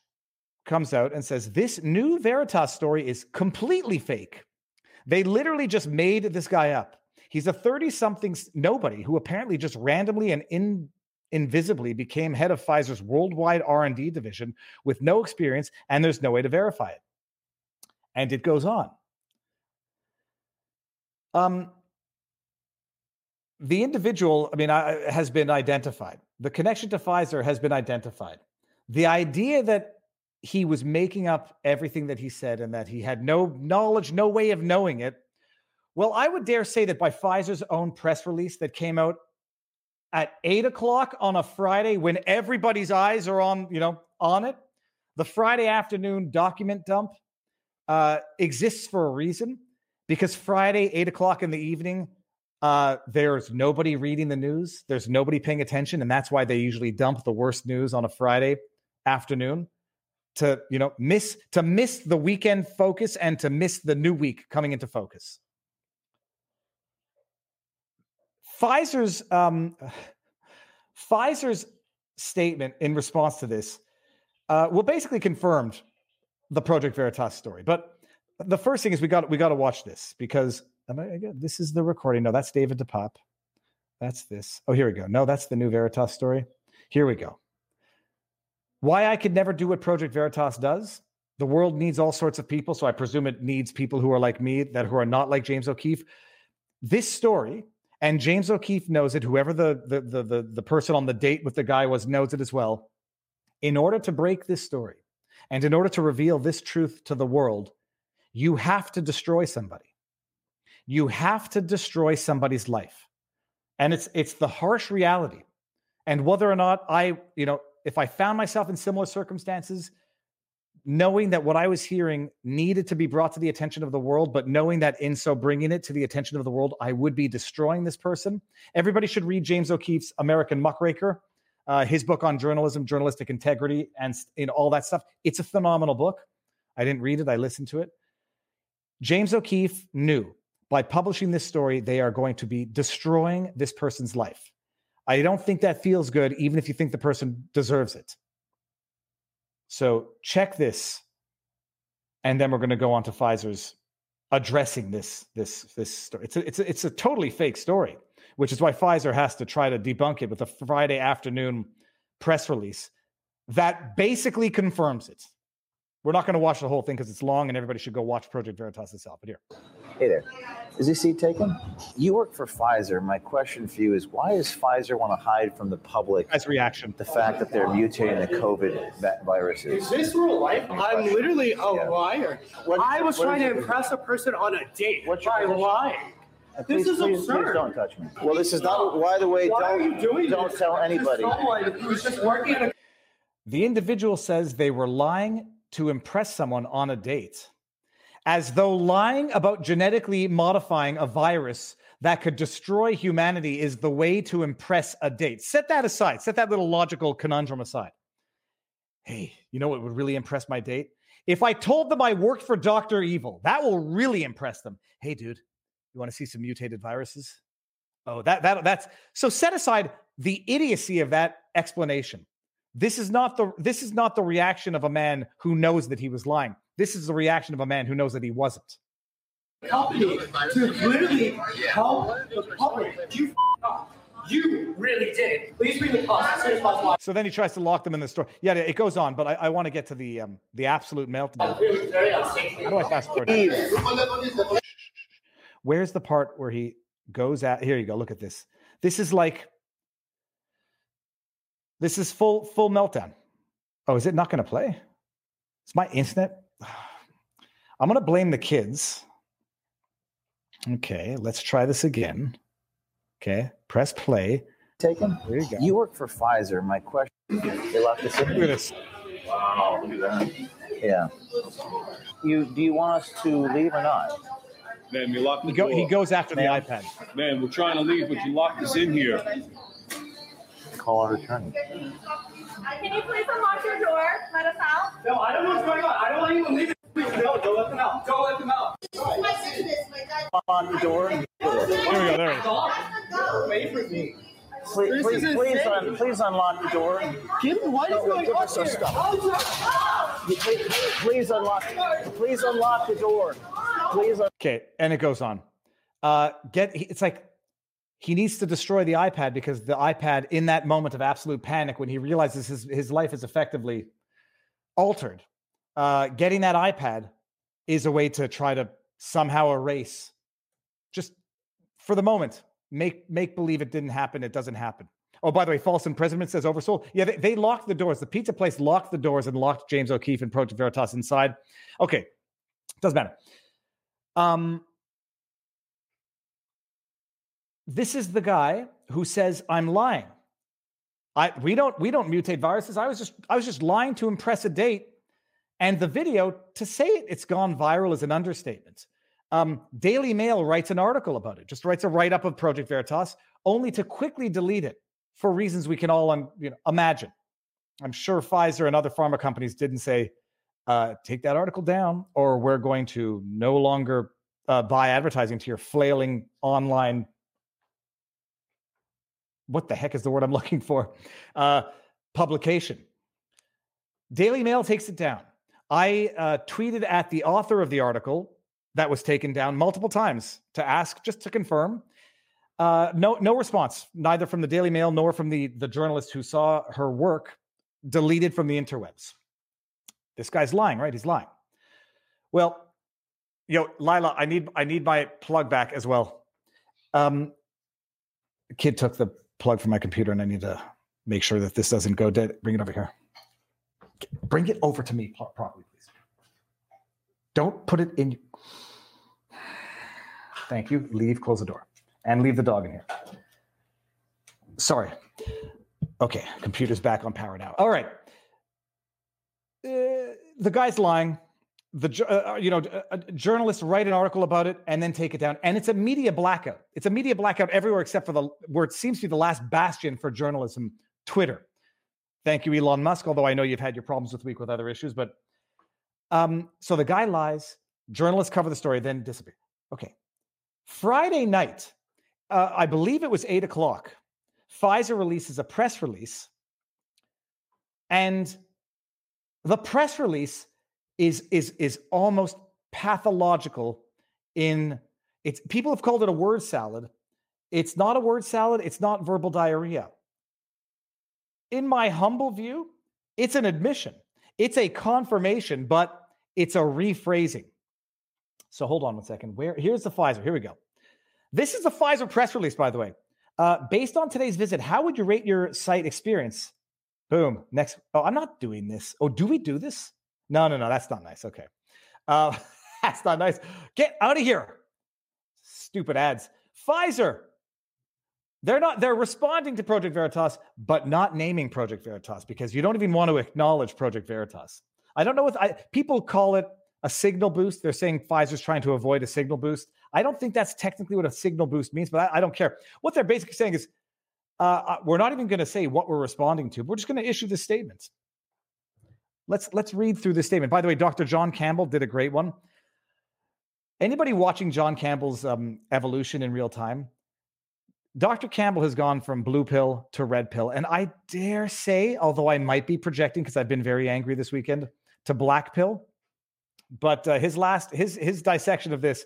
comes out and says this new Veritas story is completely fake. They literally just made this guy up. He's a 30 something nobody who apparently just randomly and in, invisibly became head of Pfizer's worldwide R&D division with no experience and there's no way to verify it. And it goes on. Um, the individual, I mean, has been identified. The connection to Pfizer has been identified. The idea that he was making up everything that he said and that he had no knowledge, no way of knowing it. Well, I would dare say that by Pfizer's own press release that came out at eight o'clock on a Friday when everybody's eyes are on, you know, on it, the Friday afternoon document dump uh, exists for a reason because Friday, eight o'clock in the evening, uh, there's nobody reading the news. There's nobody paying attention. And that's why they usually dump the worst news on a Friday afternoon to you know miss to miss the weekend focus and to miss the new week coming into focus. Pfizer's um, Pfizer's statement in response to this, uh, well, basically confirmed the Project Veritas story. But the first thing is we got we got to watch this because I, this is the recording. No, that's David DePape. That's this. Oh, here we go. No, that's the new Veritas story. Here we go. Why I could never do what Project Veritas does? The world needs all sorts of people, so I presume it needs people who are like me, that who are not like James O'Keefe. This story, and James O'Keefe knows it. Whoever the the the the, the person on the date with the guy was knows it as well. In order to break this story, and in order to reveal this truth to the world, you have to destroy somebody. You have to destroy somebody's life. And it's it's the harsh reality. And whether or not I, you know, if I found myself in similar circumstances, knowing that what I was hearing needed to be brought to the attention of the world, but knowing that in so bringing it to the attention of the world, I would be destroying this person. Everybody should read James O'Keefe's American Muckraker, uh, his book on journalism, journalistic integrity, and all that stuff. It's a phenomenal book. I didn't read it, I listened to it. James O'Keefe knew by publishing this story, they are going to be destroying this person's life. I don't think that feels good, even if you think the person deserves it. So check this, and then we're going to go on to Pfizer's addressing this this this story. It's a, it's a, it's a totally fake story, which is why Pfizer has to try to debunk it with a Friday afternoon press release that basically confirms it. We're not going to watch the whole thing because it's long, and everybody should go watch Project Veritas itself. But here. Hey there. Is this seat taken? You work for Pfizer. My question for you is why does Pfizer want to hide from the public As reaction. the fact that they're mutating the COVID viruses? Is this real life? I'm literally a Yeah. liar. What- I was trying to impress a person on a date What's your by position? lying. Uh, This is please, absurd. Please don't touch me. Well, this is not. By the way, Why don't are you doing don't this? tell anybody. who's just working The individual says they were lying to impress someone on a date, as though lying about genetically modifying a virus that could destroy humanity is the way to impress a date. Set that aside, set that little logical conundrum aside. Hey, you know what would really impress my date? If I told them I worked for Dr. Evil, that will really impress them. Hey, dude, you want to see some mutated viruses? Oh, that that that's so set aside the idiocy of that explanation. This is not the this is not the reaction of a man who knows that he was lying. This is the reaction of a man who knows that he wasn't. company to literally help the public. You f- up. You really did. Please bring the cops as soon as possible. So then he tries to lock them in the store. Yeah, it goes on, but I, I want to get to the um, the absolute meltdown. It was very unsafe. How do I fast forward? Where's the part where he goes at? Here you go. Look at this. This is like this is full full meltdown. Oh, is it not going to play? It's my internet. I'm going to blame the kids. Okay, let's try this again. Okay, press play. Taken? There you go. You work for Pfizer. My question they locked us in Look at this. Wow, look at that. Yeah. You do you want us to leave or not? Man, you locked the He, go, door. he goes after the iPad. Man, we're trying to leave, but you locked us in here. Call our attorney. Can you please unlock your door? Let us out. No, I don't know what's going on. I don't want anyone leaving. No, don't let them out. Don't let them out. God. Lock the door. There we go. There is. Go. Wait for me. Please, please, please, un, please unlock the door. Kim, what is going give on here? stuff. Please, please unlock. Please unlock the door. Please. Un- Okay, and it goes on. Uh, get it's like he needs to destroy the iPad because the iPad, in that moment of absolute panic, when he realizes his his life is effectively altered, uh, getting that iPad is a way to try to somehow erase, just for the moment, make make believe it didn't happen. It doesn't happen. Oh, by the way, false imprisonment says oversold. Yeah, they, they locked the doors. The pizza place locked the doors and locked James O'Keefe and Project Veritas inside. Okay, doesn't matter. Um, this is the guy who says I'm lying. I we don't we don't mutate viruses. I was just I was just lying to impress a date, and the video to say it, it's gone viral is an understatement. Um, Daily Mail writes an article about it, just writes a write up of Project Veritas, only to quickly delete it for reasons we can all un, you know, imagine. I'm sure Pfizer and other pharma companies didn't say, uh, take that article down, or we're going to no longer uh, buy advertising to your flailing online. What the heck is the word I'm looking for? Uh, publication. Daily Mail takes it down. I uh, tweeted at the author of the article that was taken down multiple times to ask just to confirm. Uh, no, no response, neither from the Daily Mail nor from the the journalist who saw her work deleted from the interwebs. This guy's lying, right? He's lying. Well, yo, Lila, I need I need my plug back as well. Um, kid took the plug from my computer, and I need to make sure that this doesn't go dead. Bring it over here. Bring it over to me pro- properly, please. Don't put it in. Thank you. Leave. Close the door, and leave the dog in here. Sorry. Okay, computer's back on power now. All right. Uh, the guy's lying. The uh, you know uh, journalists write an article about it and then take it down, and it's a media blackout. It's a media blackout everywhere except for the where it seems to be the last bastion for journalism, Twitter. Thank you, Elon Musk. Although I know you've had your problems with week with other issues, but um, so the guy lies. Journalists cover the story, then disappear. Okay, Friday night, uh, I believe it was eight o'clock. Pfizer releases a press release, and the press release is is is almost pathological in it's people have called it a word salad. It's not a word salad, it's not verbal diarrhea. In my humble view, it's an admission. It's a confirmation, but it's a rephrasing. So hold on one second. Where here's the Pfizer. Here we go. This is the Pfizer press release, by the way. Uh, based on today's visit, how would you rate your site experience? Boom. Next. Oh, I'm not doing this. Oh, do we do this? No, no, no. That's not nice. Okay. Uh, that's not nice. Get out of here. Stupid ads. Pfizer. They're not, they're responding to Project Veritas, but not naming Project Veritas because you don't even want to acknowledge Project Veritas. I don't know what I, people call it a signal boost. They're saying Pfizer's trying to avoid a signal boost. I don't think that's technically what a signal boost means, but I, I don't care. What they're basically saying is uh, uh, we're not even going to say what we're responding to. We're just going to issue the statement. Let's let's read through this statement. By the way, Dr. John Campbell did a great one. Anybody watching John Campbell's um, evolution in real time? Dr. Campbell has gone from blue pill to red pill, and I dare say, although I might be projecting because I've been very angry this weekend, to black pill. But uh, his last his his dissection of this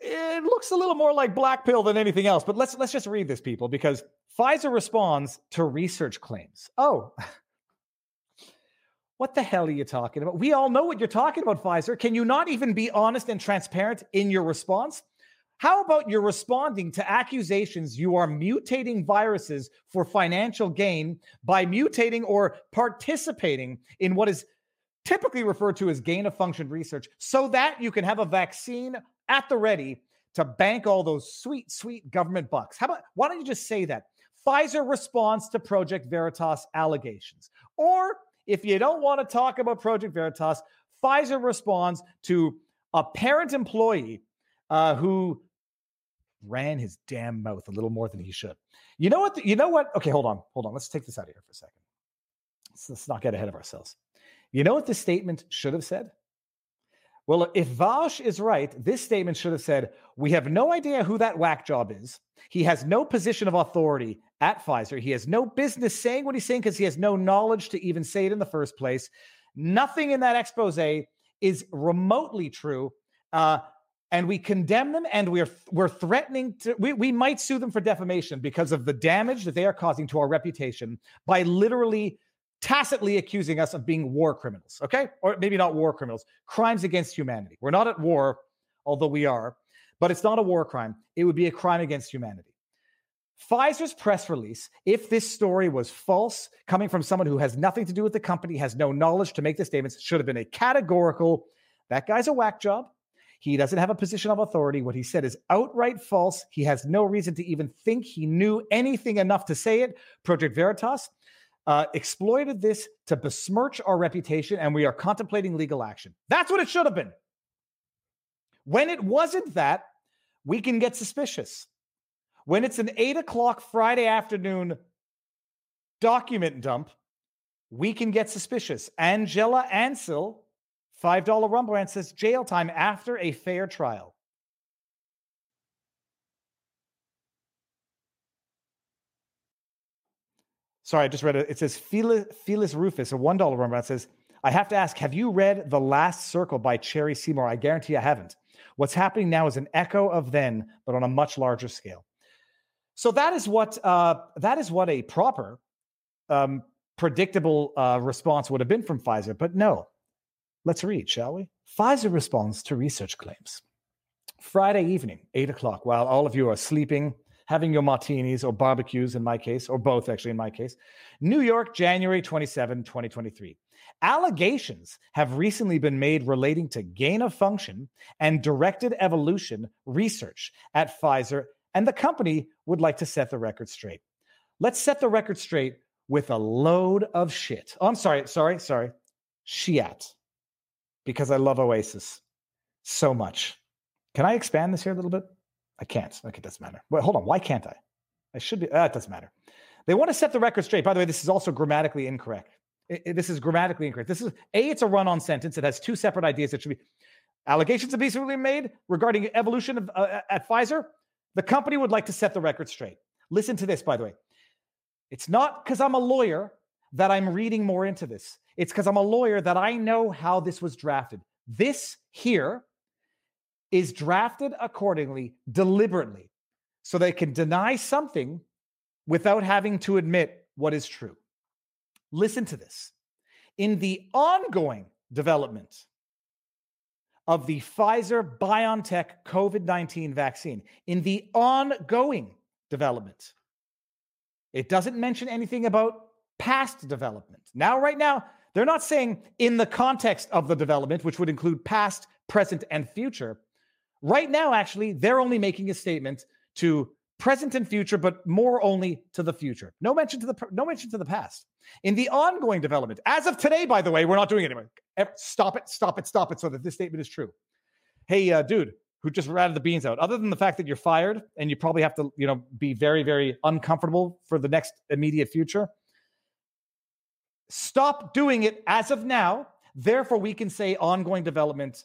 it looks a little more like black pill than anything else. But let's let's just read this, people, because Pfizer responds to research claims. Oh, what the hell are you talking about? We all know what you're talking about, Pfizer. Can you not even be honest and transparent in your response? How about you're responding to accusations you are mutating viruses for financial gain by mutating or participating in what is typically referred to as gain of function research so that you can have a vaccine at the ready to bank all those sweet, sweet government bucks? How about why don't you just say that? Pfizer responds to Project Veritas allegations. Or if you don't want to talk about Project Veritas, Pfizer responds to a parent employee uh, who ran his damn mouth a little more than he should. You know what? The, you know what? Okay, hold on, hold on. Let's take this out of here for a second. Let's, let's not get ahead of ourselves. You know what the statement should have said? Well, if Vaush is right, this statement should have said, We have no idea who that whack job is. He has no position of authority at Pfizer. He has no business saying what he's saying because he has no knowledge to even say it in the first place. Nothing in that expose is remotely true. Uh, and we condemn them and we're we're threatening to we, we might sue them for defamation because of the damage that they are causing to our reputation by literally tacitly accusing us of being war criminals okay? Or maybe not war criminals crimes against humanity. We're not at war although we are but it's not a war crime. It would be a crime against humanity. Pfizer's press release, if this story was false, coming from someone who has nothing to do with the company, has no knowledge to make the statements, should have been a categorical that guy's a whack job. He doesn't have a position of authority. What he said is outright false. He has no reason to even think he knew anything enough to say it. Project Veritas uh, exploited this to besmirch our reputation, and we are contemplating legal action. That's what it should have been. When it wasn't that, we can get suspicious. When it's an eight o'clock Friday afternoon document dump, we can get suspicious. Angela Ansel $5 Rumble Rant says jail time after a fair trial. Sorry, I just read it. It says Felis, Rufus, a $1 Rumble Rant says, I have to ask, have you read The Last Circle by Cheri Seymour? I guarantee I haven't. What's happening now is an echo of then, but on a much larger scale. So that is what uh, that is what a proper, um, predictable uh, response would have been from Pfizer. But no, Let's read, shall we? Pfizer responds to research claims. Friday evening, 8 o'clock, while all of you are sleeping, having your martinis or barbecues in my case, or both actually in my case. New York, January 27, 2023. Allegations have recently been made relating to gain of function and directed evolution research at Pfizer, and the company would like to set the record straight. Let's set the record straight with a load of shit. Oh, I'm sorry, sorry, sorry. Shiat because I love Oasis so much. Can I expand this here a little bit? I can't. Okay, it doesn't matter. Wait, hold on. Why can't I? I should be. Uh, it doesn't matter. They want to set the record straight. By the way, this is also grammatically incorrect. It, it, this is grammatically incorrect. This is a. It's a run-on sentence. It has two separate ideas that should be. Allegations have been made regarding evolution of, uh, at Pfizer. The company would like to set the record straight. Listen to this, by the way. It's not because I'm a lawyer that I'm reading more into this. It's because I'm a lawyer that I know how this was drafted. This here is drafted accordingly, deliberately, so they can deny something without having to admit what is true. Listen to this. In the ongoing development of the Pfizer BioNTech COVID 19 vaccine, in the ongoing development, it doesn't mention anything about past development. Now, right now, they're not saying in the context of the development, which would include past, present, and future. Right now, actually, they're only making a statement to present and future, but more only to the future. No mention to the no mention to the past. In the ongoing development, as of today, by the way, we're not doing it anymore. Stop it, stop it, stop it, so that this statement is true. Hey, uh, dude, who just ratted the beans out. Other than the fact that you're fired and you probably have to, you know, be very, very uncomfortable for the next immediate future. Stop doing it as of now. Therefore, we can say ongoing development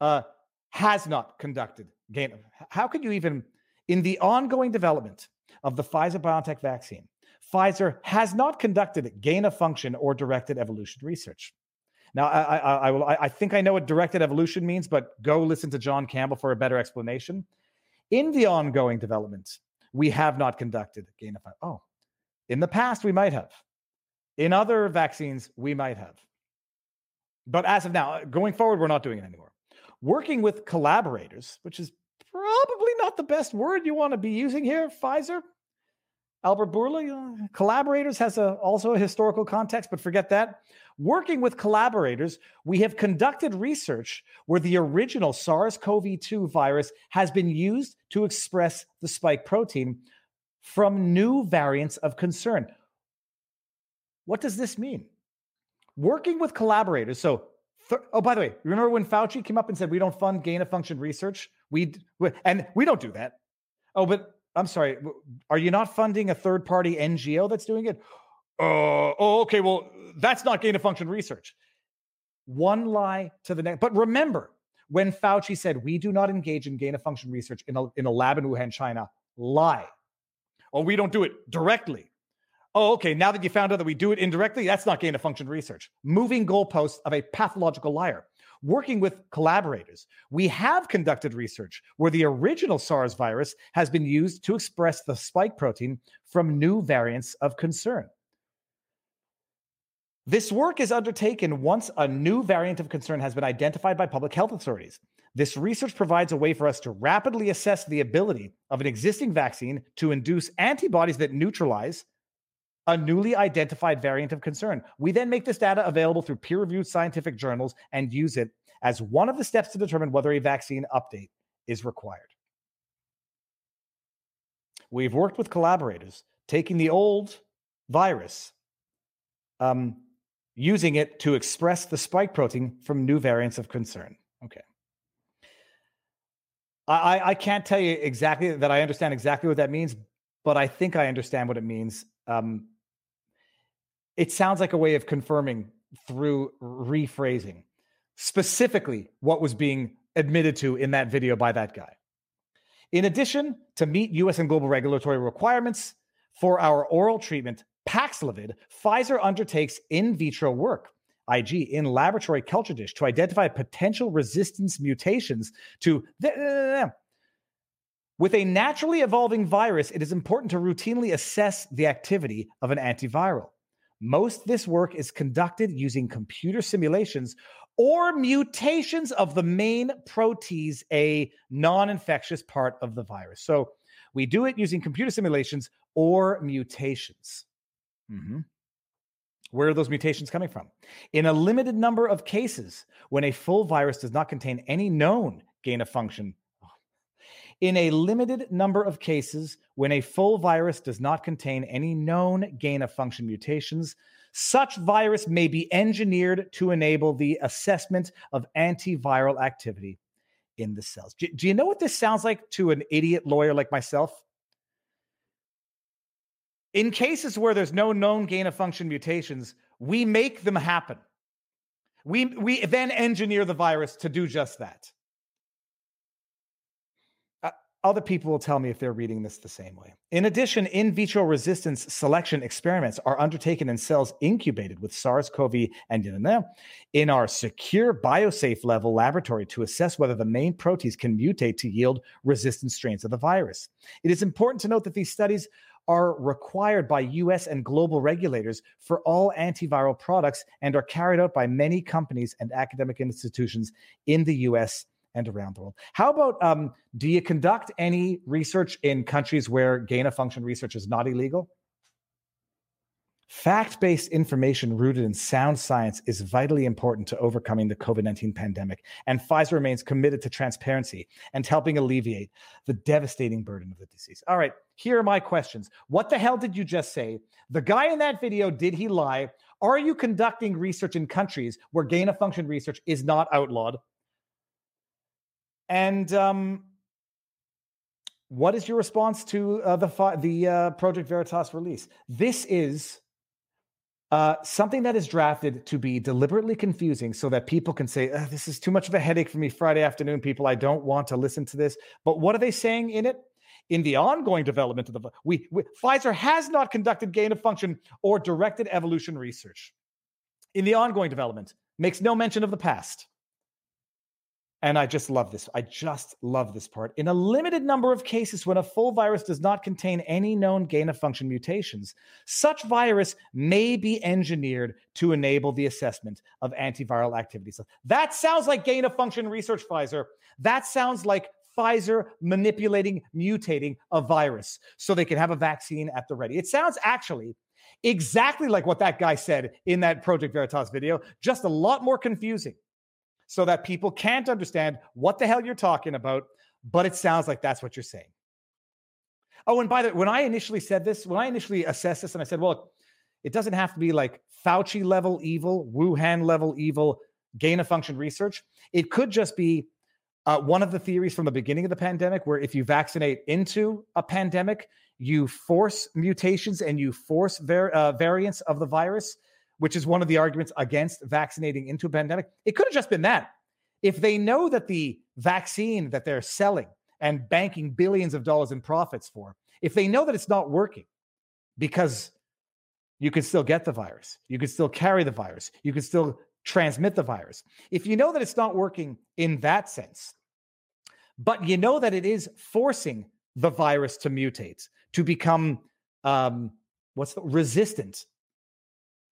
uh, has not conducted gain. Of how could you even, in the ongoing development of the Pfizer BioNTech vaccine, Pfizer has not conducted gain of function or directed evolution research. Now, I, I, I will. I, I think I know what directed evolution means, but go listen to John Campbell for a better explanation. In the ongoing development, we have not conducted gain of function. Oh, in the past we might have. In other vaccines, we might have. But as of now, going forward, we're not doing it anymore. Working with collaborators, which is probably not the best word you want to be using here, Pfizer. Albert Bourla, uh, collaborators has a, also a historical context, but forget that. Working with collaborators, we have conducted research where the original SARS CoV 2 virus has been used to express the spike protein from new variants of concern. What does this mean? Working with collaborators. So, th- oh, by the way, remember when Fauci came up and said we don't fund gain of function research? We and we don't do that. Oh, but I'm sorry. Are you not funding a third party NGO that's doing it? Uh, oh, okay. Well, that's not gain of function research. One lie to the next. But remember, when Fauci said we do not engage in gain of function research in a, in a lab in Wuhan, China, lie. Oh, we don't do it directly. Oh, okay. Now that you found out that we do it indirectly, that's not gain of function research. Moving goalposts of a pathological liar working with collaborators, we have conducted research where the original SARS virus has been used to express the spike protein from new variants of concern. This work is undertaken once a new variant of concern has been identified by public health authorities. This research provides a way for us to rapidly assess the ability of an existing vaccine to induce antibodies that neutralize a newly identified variant of concern. We then make this data available through peer reviewed scientific journals and use it as one of the steps to determine whether a vaccine update is required. We've worked with collaborators, taking the old virus, um, using it to express the spike protein from new variants of concern. Okay. I, I can't tell you exactly that I understand exactly what that means, but I think I understand what it means. Um, it sounds like a way of confirming through rephrasing specifically what was being admitted to in that video by that guy. In addition to meet US and global regulatory requirements for our oral treatment, Paxlovid, Pfizer undertakes in vitro work, IG, in laboratory culture dish to identify potential resistance mutations to. The, with a naturally evolving virus, it is important to routinely assess the activity of an antiviral. Most this work is conducted using computer simulations or mutations of the main protease, a non infectious part of the virus. So we do it using computer simulations or mutations. Mm-hmm. Where are those mutations coming from? In a limited number of cases, when a full virus does not contain any known gain of function in a limited number of cases, when a full virus does not contain any known gain of function mutations, such virus may be engineered to enable the assessment of antiviral activity in the cells. Do, do you know what this sounds like to an idiot lawyer like myself? In cases where there's no known gain of function mutations, we make them happen. We, we then engineer the virus to do just that. Other people will tell me if they're reading this the same way. In addition, in vitro resistance selection experiments are undertaken in cells incubated with SARS CoV and in our secure biosafe level laboratory to assess whether the main protease can mutate to yield resistant strains of the virus. It is important to note that these studies are required by US and global regulators for all antiviral products and are carried out by many companies and academic institutions in the US and around the world. How about um, do you conduct any research in countries where gain of function research is not illegal? Fact based information rooted in sound science is vitally important to overcoming the COVID 19 pandemic, and Pfizer remains committed to transparency and helping alleviate the devastating burden of the disease. All right, here are my questions. What the hell did you just say? The guy in that video, did he lie? Are you conducting research in countries where gain of function research is not outlawed? And um, what is your response to uh, the the uh, Project Veritas release? This is uh, something that is drafted to be deliberately confusing, so that people can say, "This is too much of a headache for me Friday afternoon." People, I don't want to listen to this. But what are they saying in it? In the ongoing development of the we, we Pfizer has not conducted gain of function or directed evolution research. In the ongoing development makes no mention of the past. And I just love this. I just love this part. In a limited number of cases, when a full virus does not contain any known gain of function mutations, such virus may be engineered to enable the assessment of antiviral activity. So that sounds like gain of function research, Pfizer. That sounds like Pfizer manipulating, mutating a virus so they can have a vaccine at the ready. It sounds actually exactly like what that guy said in that Project Veritas video, just a lot more confusing so that people can't understand what the hell you're talking about, but it sounds like that's what you're saying. Oh, and by the way, when I initially said this, when I initially assessed this, and I said, well, it doesn't have to be like Fauci level evil, Wuhan level evil, gain of function research. It could just be uh, one of the theories from the beginning of the pandemic, where if you vaccinate into a pandemic, you force mutations and you force var- uh, variants of the virus which is one of the arguments against vaccinating into a pandemic. It could have just been that. If they know that the vaccine that they're selling and banking billions of dollars in profits for, if they know that it's not working because you can still get the virus, you can still carry the virus, you can still transmit the virus. If you know that it's not working in that sense, but you know that it is forcing the virus to mutate, to become um, what's the, resistant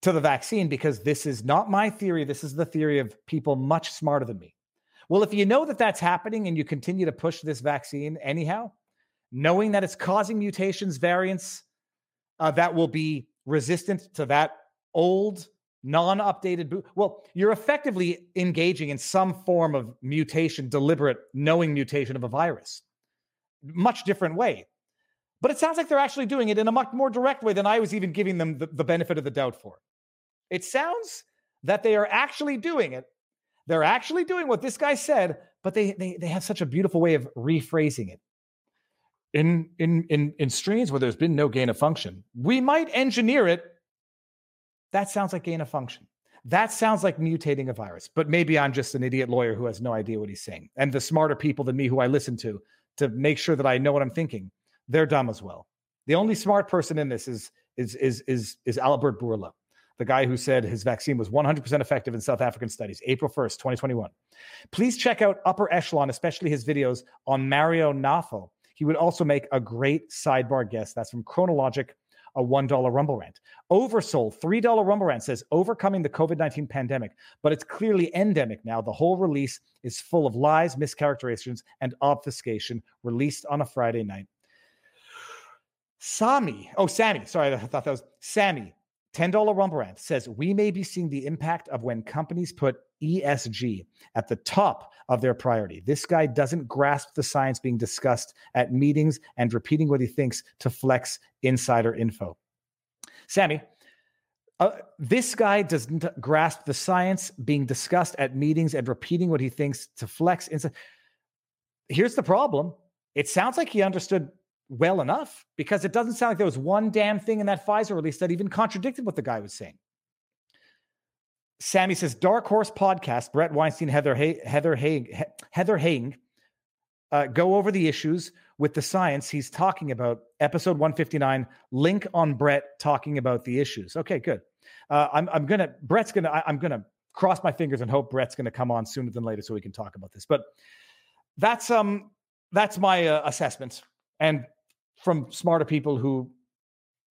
to the vaccine because this is not my theory. This is the theory of people much smarter than me. Well, if you know that that's happening and you continue to push this vaccine anyhow, knowing that it's causing mutations, variants uh, that will be resistant to that old, non updated well, you're effectively engaging in some form of mutation, deliberate, knowing mutation of a virus. Much different way. But it sounds like they're actually doing it in a much more direct way than I was even giving them the, the benefit of the doubt for. It sounds that they are actually doing it. They're actually doing what this guy said, but they they they have such a beautiful way of rephrasing it. In in in in strains where there's been no gain of function, we might engineer it. That sounds like gain of function. That sounds like mutating a virus. But maybe I'm just an idiot lawyer who has no idea what he's saying. And the smarter people than me who I listen to to make sure that I know what I'm thinking, they're dumb as well. The only smart person in this is is is is is Albert Bourla the guy who said his vaccine was 100% effective in South African studies, April 1st, 2021. Please check out Upper Echelon, especially his videos on Mario Nawfal. He would also make a great sidebar guest. That's from Chronologic, a $1 Rumble Rant. Oversold, $3 Rumble Rant says, overcoming the COVID 19 pandemic, but it's clearly endemic now. The whole release is full of lies, mischaracterizations, and obfuscation, released on a Friday night. Sami, oh, Sammy, sorry, I thought that was Sammy. $10 Rumble says we may be seeing the impact of when companies put ESG at the top of their priority. This guy doesn't grasp the science being discussed at meetings and repeating what he thinks to flex insider info. Sammy, uh, this guy doesn't grasp the science being discussed at meetings and repeating what he thinks to flex inside. Here's the problem. It sounds like he understood well enough because it doesn't sound like there was one damn thing in that Pfizer release that even contradicted what the guy was saying. Sammy says, Dark Horse podcast, Bret Weinstein, Heather Hay- Heather Heather Heying, uh, go over the issues with the science he's talking about. Episode 159, link on Bret talking about the issues. Okay, good. Uh, I'm, I'm gonna Bret's gonna I, I'm gonna cross my fingers and hope Bret's gonna come on sooner than later so we can talk about this. But that's um that's my uh, assessment. And from smarter people who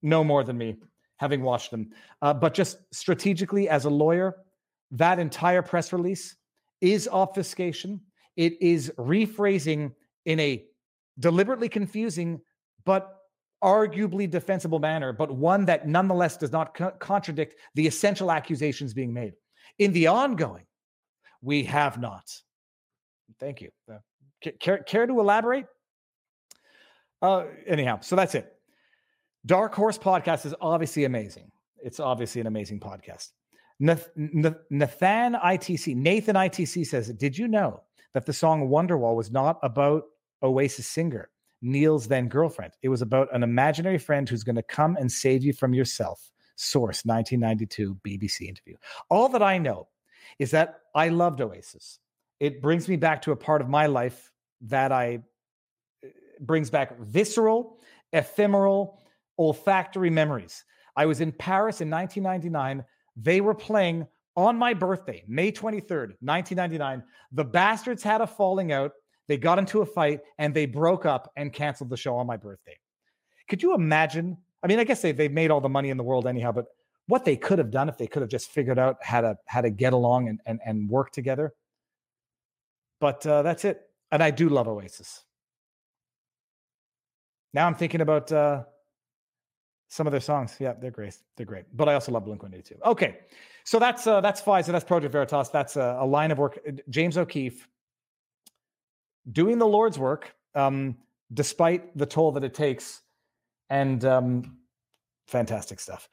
know more than me, having watched them. Uh, but just strategically, as a lawyer, that entire press release is obfuscation. It is rephrasing in a deliberately confusing, but arguably defensible manner, but one that nonetheless does not co- contradict the essential accusations being made. In the ongoing, we have not. Thank you. Uh, care, care to elaborate? Uh, anyhow, so that's it. Dark Horse podcast is obviously amazing. It's obviously an amazing podcast. Nathan ITC, Nathan ITC says, Did you know that the song Wonderwall was not about Oasis singer Noel's then girlfriend? It was about an imaginary friend who's going to come and save you from yourself. Source 1992 BBC interview. All that I know is that I loved Oasis. It brings me back to a part of my life that I brings back visceral, ephemeral, olfactory memories. I was in Paris in 1999. They were playing on my birthday, May 23rd, 1999, the bastards had a falling out. They got into a fight and they broke up and canceled the show on my birthday. Could you imagine? I mean, I guess they, they've made all the money in the world anyhow, but what they could have done if they could have just figured out how to how to get along and and, and work together. But uh, that's it. And I do love Oasis. Now I'm thinking about uh, some of their songs. Yeah, they're great. They're great. But I also love Blink 182. Okay. So that's uh, that's Pfizer. That's Project Veritas. That's a, a line of work. Uh, James O'Keefe doing the Lord's work, um, despite the toll that it takes, and um, fantastic stuff.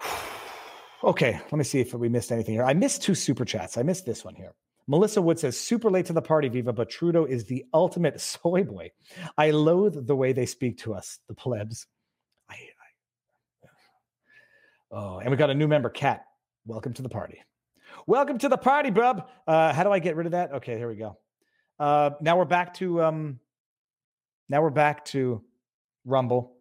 okay, let me see if we missed anything here. I missed two super chats. I missed this one here. Melissa Wood says, super late to the party, Viva, but Trudeau is the ultimate soy boy. I loathe the way they speak to us, the plebs. I, I, oh, and we got a new member, Kat. Welcome to the party. Welcome to the party, bub. Uh, how do I get rid of that? Okay, here we go. Uh, now we're back to um, now we're back to Rumble.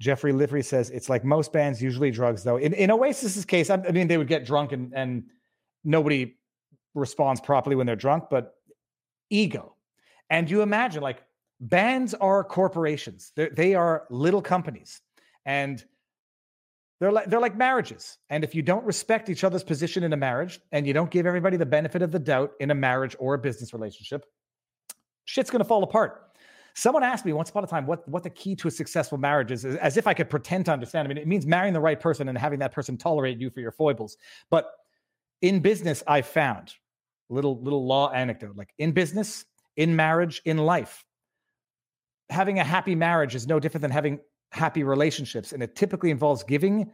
Jeffrey Livery says it's like most bands, usually drugs, though. In, in Oasis's case, I, I mean, they would get drunk and, and nobody responds properly when they're drunk, but ego. And you imagine like bands are corporations. They're, they are little companies and they're like, they're like marriages. And if you don't respect each other's position in a marriage and you don't give everybody the benefit of the doubt in a marriage or a business relationship, shit's going to fall apart. Someone asked me once upon a time what, what the key to a successful marriage is, as if I could pretend to understand. I mean, it means marrying the right person and having that person tolerate you for your foibles. But in business, I've found little little law anecdote like in business in marriage in life having a happy marriage is no different than having happy relationships and it typically involves giving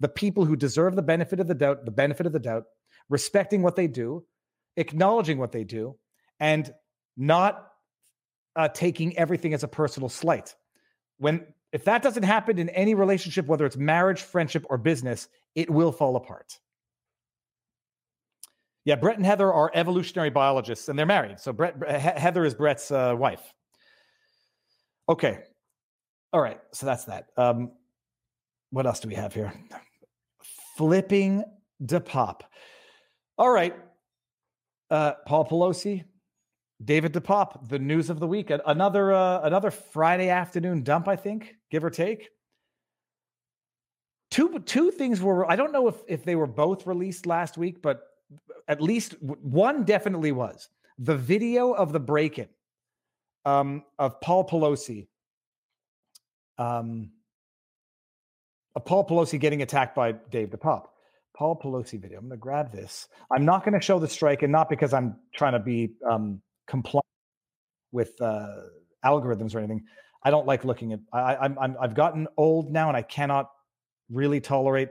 the people who deserve the benefit of the doubt the benefit of the doubt respecting what they do acknowledging what they do and not uh, taking everything as a personal slight. When if that doesn't happen in any relationship whether it's marriage friendship or business it will fall apart yeah, Bret and Heather are evolutionary biologists, and they're married. So Bret, Heather is Bret's uh, wife. Okay, all right. So that's that. Um, what else do we have here? Flipping de pop. All right, uh, Paul Pelosi, David DePape, the news of the week. Another uh, another Friday afternoon dump, I think, give or take. Two two things were. I don't know if if they were both released last week, but at least one definitely was the video of the break-in um, of Paul Pelosi. Um, of Paul Pelosi getting attacked by Dave DePape. Paul Pelosi video. I'm going to grab this. I'm not going to show the strike, and not because I'm trying to be um, compliant with uh, algorithms or anything. I don't like looking at. I, I'm, I'm I've gotten old now, and I cannot really tolerate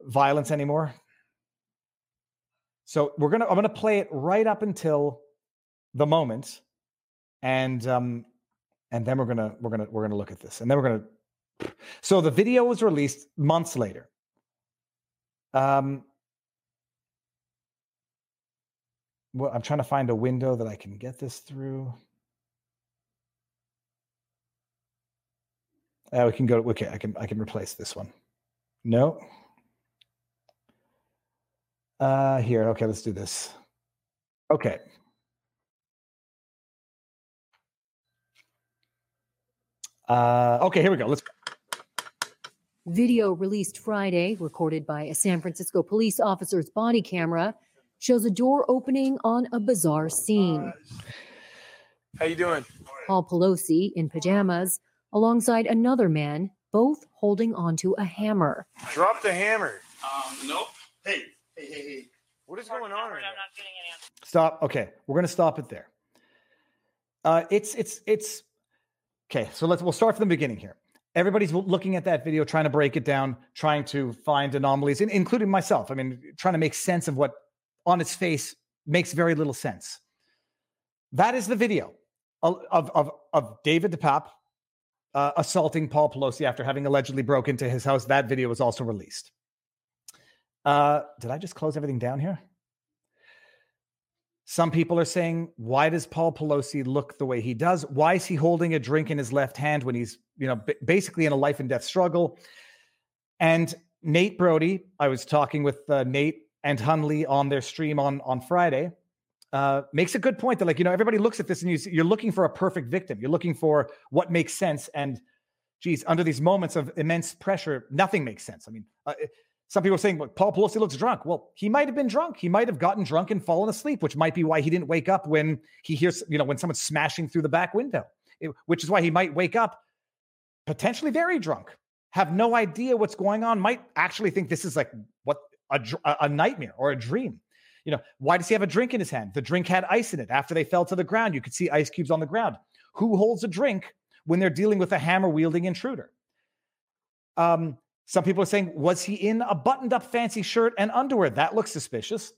violence anymore. So we're gonna I'm gonna play it right up until the moment, and um, and then we're gonna we're gonna we're gonna look at this, and then we're gonna. So the video was released months later. Um, well, I'm trying to find a window that I can get this through. Uh, we can go. Okay, I can I can replace this one. No. Uh, here, okay, let's do this. Okay. Uh, okay, here we go. Let's go. Video released Friday, recorded by a San Francisco police officer's body camera, shows a door opening on a bizarre scene. How you doing? Paul Pelosi in pajamas, alongside another man, both holding onto a hammer. Drop the hammer. Um, nope. Hey, hey, hey. What is going on? Right Stop. Okay, we're gonna stop it there. Uh, it's it's it's okay. So let's we'll start from the beginning here. Everybody's looking at that video, trying to break it down, trying to find anomalies, including myself. I mean, trying to make sense of what on its face makes very little sense. That is the video of of of David DePape uh, assaulting Paul Pelosi after having allegedly broke into his house. That video was also released. Uh, did I just close everything down here? Some people are saying, why does Paul Pelosi look the way he does? Why is he holding a drink in his left hand when he's, you know, b- basically in a life and death struggle? And Nate Brody, I was talking with uh, Nate and Hunley on their stream on on Friday. Uh, makes a good point that like you know everybody looks at this and you, you're looking for a perfect victim. You're looking for what makes sense. And geez, under these moments of immense pressure, nothing makes sense. I mean, uh, some people are saying, well, Paul Pelosi looks drunk. Well, he might have been drunk. He might have gotten drunk and fallen asleep, which might be why he didn't wake up when he hears, you know, when someone's smashing through the back window, it, which is why he might wake up potentially very drunk, have no idea what's going on, might actually think this is like what a, a nightmare or a dream. You know, why does he have a drink in his hand? The drink had ice in it. After they fell to the ground, you could see ice cubes on the ground. Who holds a drink when they're dealing with a hammer wielding intruder? Um, some people are saying, was he in a buttoned up fancy shirt and underwear? That looks suspicious.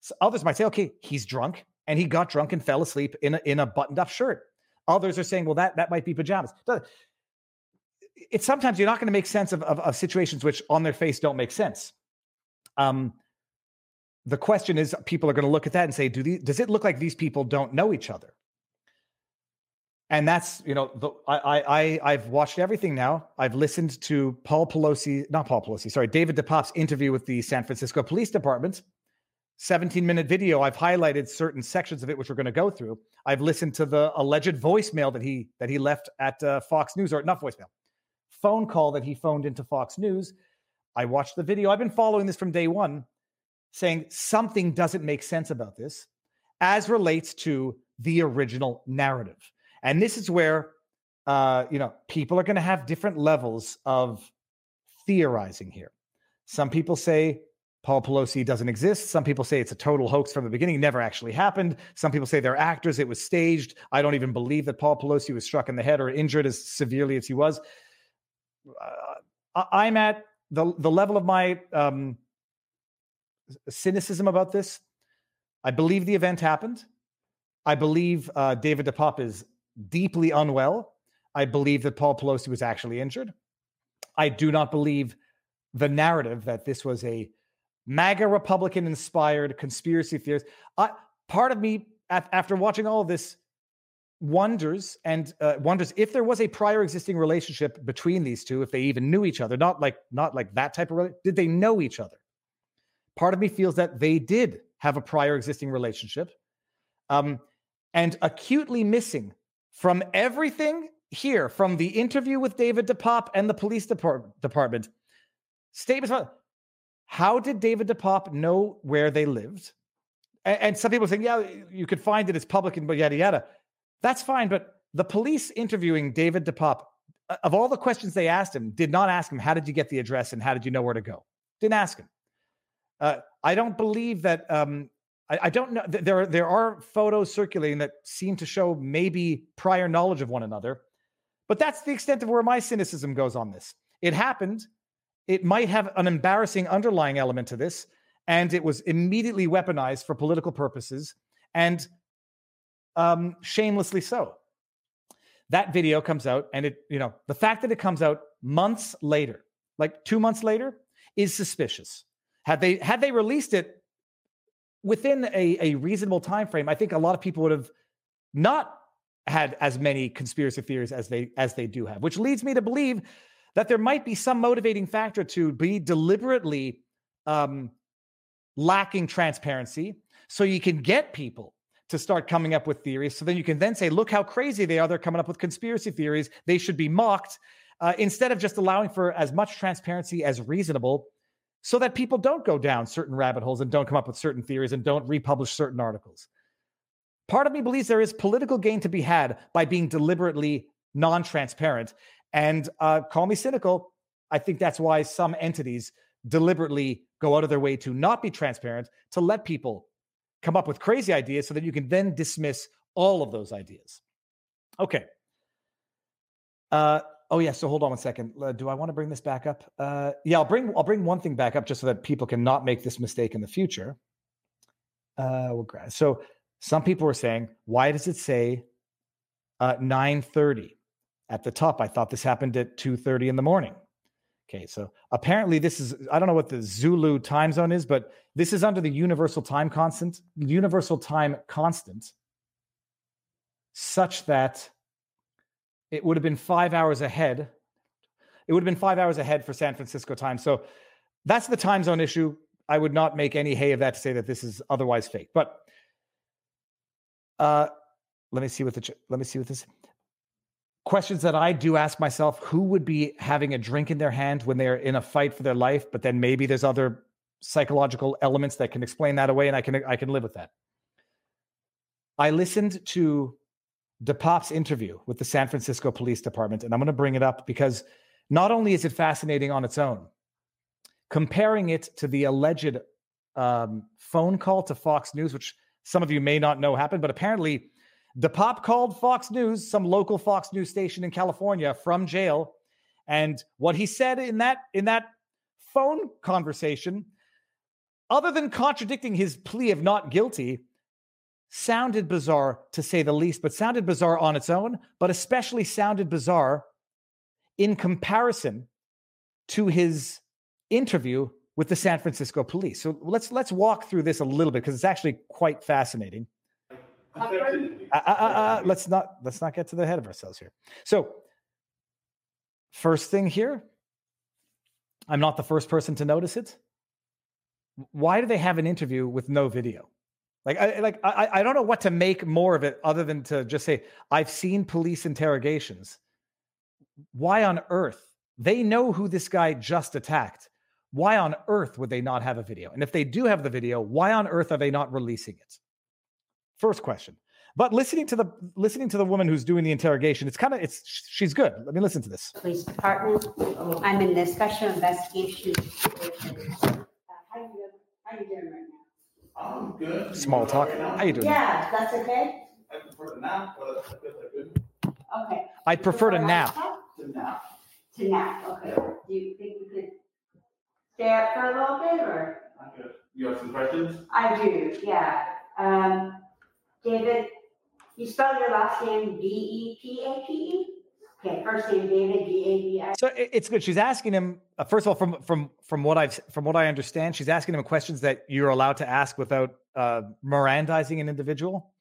So others might say, okay, he's drunk and he got drunk and fell asleep in a, in a buttoned up shirt. Others are saying, well, that, that might be pajamas. It's sometimes you're not going to make sense of, of, of, situations which on their face don't make sense. Um, the question is, people are going to look at that and say, do these, does it look like these people don't know each other? And that's you know the, I I I've watched everything now. I've listened to Paul Pelosi, not Paul Pelosi, sorry, David DePape's interview with the San Francisco Police Department. 17 minute video. I've highlighted certain sections of it which we're going to go through. I've listened to the alleged voicemail that he that he left at uh, Fox News or not voicemail, phone call that he phoned into Fox News. I watched the video. I've been following this from day one, saying something doesn't make sense about this as relates to the original narrative. And this is where, uh, you know, people are going to have different levels of theorizing here. Some people say Paul Pelosi doesn't exist. Some people say it's a total hoax from the beginning, never actually happened. Some people say they're actors, it was staged. I don't even believe that Paul Pelosi was struck in the head or injured as severely as he was. Uh, I'm at the, the level of my um, cynicism about this. I believe the event happened. I believe uh, David DePape is deeply unwell. I believe that Paul Pelosi was actually injured. I do not believe the narrative that this was a MAGA Republican inspired conspiracy theories. I, part of me, after watching all of this, wonders and uh, wonders if there was a prior existing relationship between these two, if they even knew each other. Not like not like that type of. Did they know each other? Part of me feels that they did have a prior existing relationship, um, and acutely missing from everything here, from the interview with David DePape and the police depart- department, statements about how did David DePape know where they lived? And, and some people saying, yeah, you could find it, it's public and yada yada. That's fine, but the police interviewing David DePape, uh, of all the questions they asked him, did not ask him, how did you get the address and how did you know where to go? Didn't ask him. Uh, I don't believe that um, I, I don't know. There, there are photos circulating that seem to show maybe prior knowledge of one another, but that's the extent of where my cynicism goes on this. It happened. It might have an embarrassing underlying element to this, and it was immediately weaponized for political purposes, and um, shamelessly so. That video comes out, and it, you know, the fact that it comes out months later, like two months later, is suspicious. Had they had they released it within a, a reasonable time frame, I think a lot of people would have not had as many conspiracy theories as they as they do have, which leads me to believe that there might be some motivating factor to be deliberately um, lacking transparency, so you can get people to start coming up with theories. So then you can then say, look how crazy they are. They're coming up with conspiracy theories. They should be mocked. Uh, instead of just allowing for as much transparency as reasonable so that people don't go down certain rabbit holes and don't come up with certain theories and don't republish certain articles. Part of me believes there is political gain to be had by being deliberately non transparent. And uh, call me cynical. I think that's why some entities deliberately go out of their way to not be transparent, to let people come up with crazy ideas so that you can then dismiss all of those ideas. Okay. Uh, Oh yeah. So hold on one second. Uh, do I want to bring this back up? Uh, yeah, I'll bring I'll bring one thing back up just so that people can not make this mistake in the future. Uh, we'll. So some people were saying, why does it say uh, 9:30 at the top? I thought this happened at 2:30 in the morning. Okay, so apparently this is I don't know what the Zulu time zone is, but this is under the universal time constant, universal time constant, such that it would have been five hours ahead. It would have been five hours ahead for San Francisco time. So that's the time zone issue. I would not make any hay of that to say that this is otherwise fake. But uh, let me see what the let me see what this questions that I do ask myself: Who would be having a drink in their hand when they're in a fight for their life? But then maybe there's other psychological elements that can explain that away, and I can I can live with that. I listened to DePape's interview with the San Francisco Police Department, and I'm going to bring it up because not only is it fascinating on its own, comparing it to the alleged um, phone call to Fox News, which some of you may not know happened, but apparently DePape called Fox News, some local Fox News station in California, from jail, and what he said in that in that phone conversation, other than contradicting his plea of not guilty, sounded bizarre to say the least, but sounded bizarre on its own, but especially sounded bizarre in comparison to his interview with the San Francisco police. So let's let's walk through this a little bit because it's actually quite fascinating. Uh, uh, uh, let's not let's not get to the head of ourselves here. So first thing here, I'm not the first person to notice it. Why do they have an interview with no video? Like, I, like I, I don't know what to make more of it other than to just say I've seen police interrogations. Why on earth? They know who this guy just attacked. Why on earth would they not have a video? And if they do have the video, why on earth are they not releasing it? First question. But listening to the listening to the woman who's doing the interrogation, it's kind of it's she's good. Let me listen to this. Police Department. I'm in the Special Investigation Uh, How how you doing right now? I'm good. Small talk. How you doing? Yeah, that's okay? I prefer to nap, but I feel like good. Okay. I'd prefer to nap. To nap. To nap, okay. Do you think we could stay up for a little bit, or? I'm good. You have some questions? I do, yeah. Um, David, you spell your last name D E P A P E? Okay, first name David, D A V I. So it's good. She's asking him uh, first of all, from from from what I've from what I understand, she's asking him questions that you're allowed to ask without uh, Mirandizing an individual,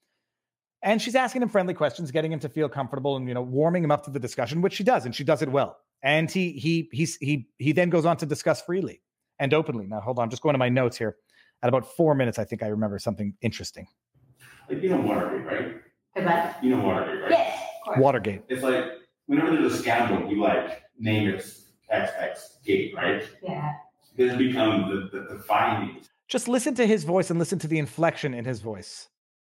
and she's asking him friendly questions, getting him to feel comfortable, and you know, warming him up to the discussion, which she does, and she does it well. And he he he's he he then goes on to discuss freely and openly. Now, hold on, I'm just going to my notes here. At about four minutes, I think I remember something interesting. Like, you know Watergate, right? Goodbye. You know Watergate, right? Yes, of course. Watergate. It's like, whenever there's a scandal, you like name it XX gate, right? Yeah. This become the, the, the findings. just listen to his voice and listen to the inflection in his voice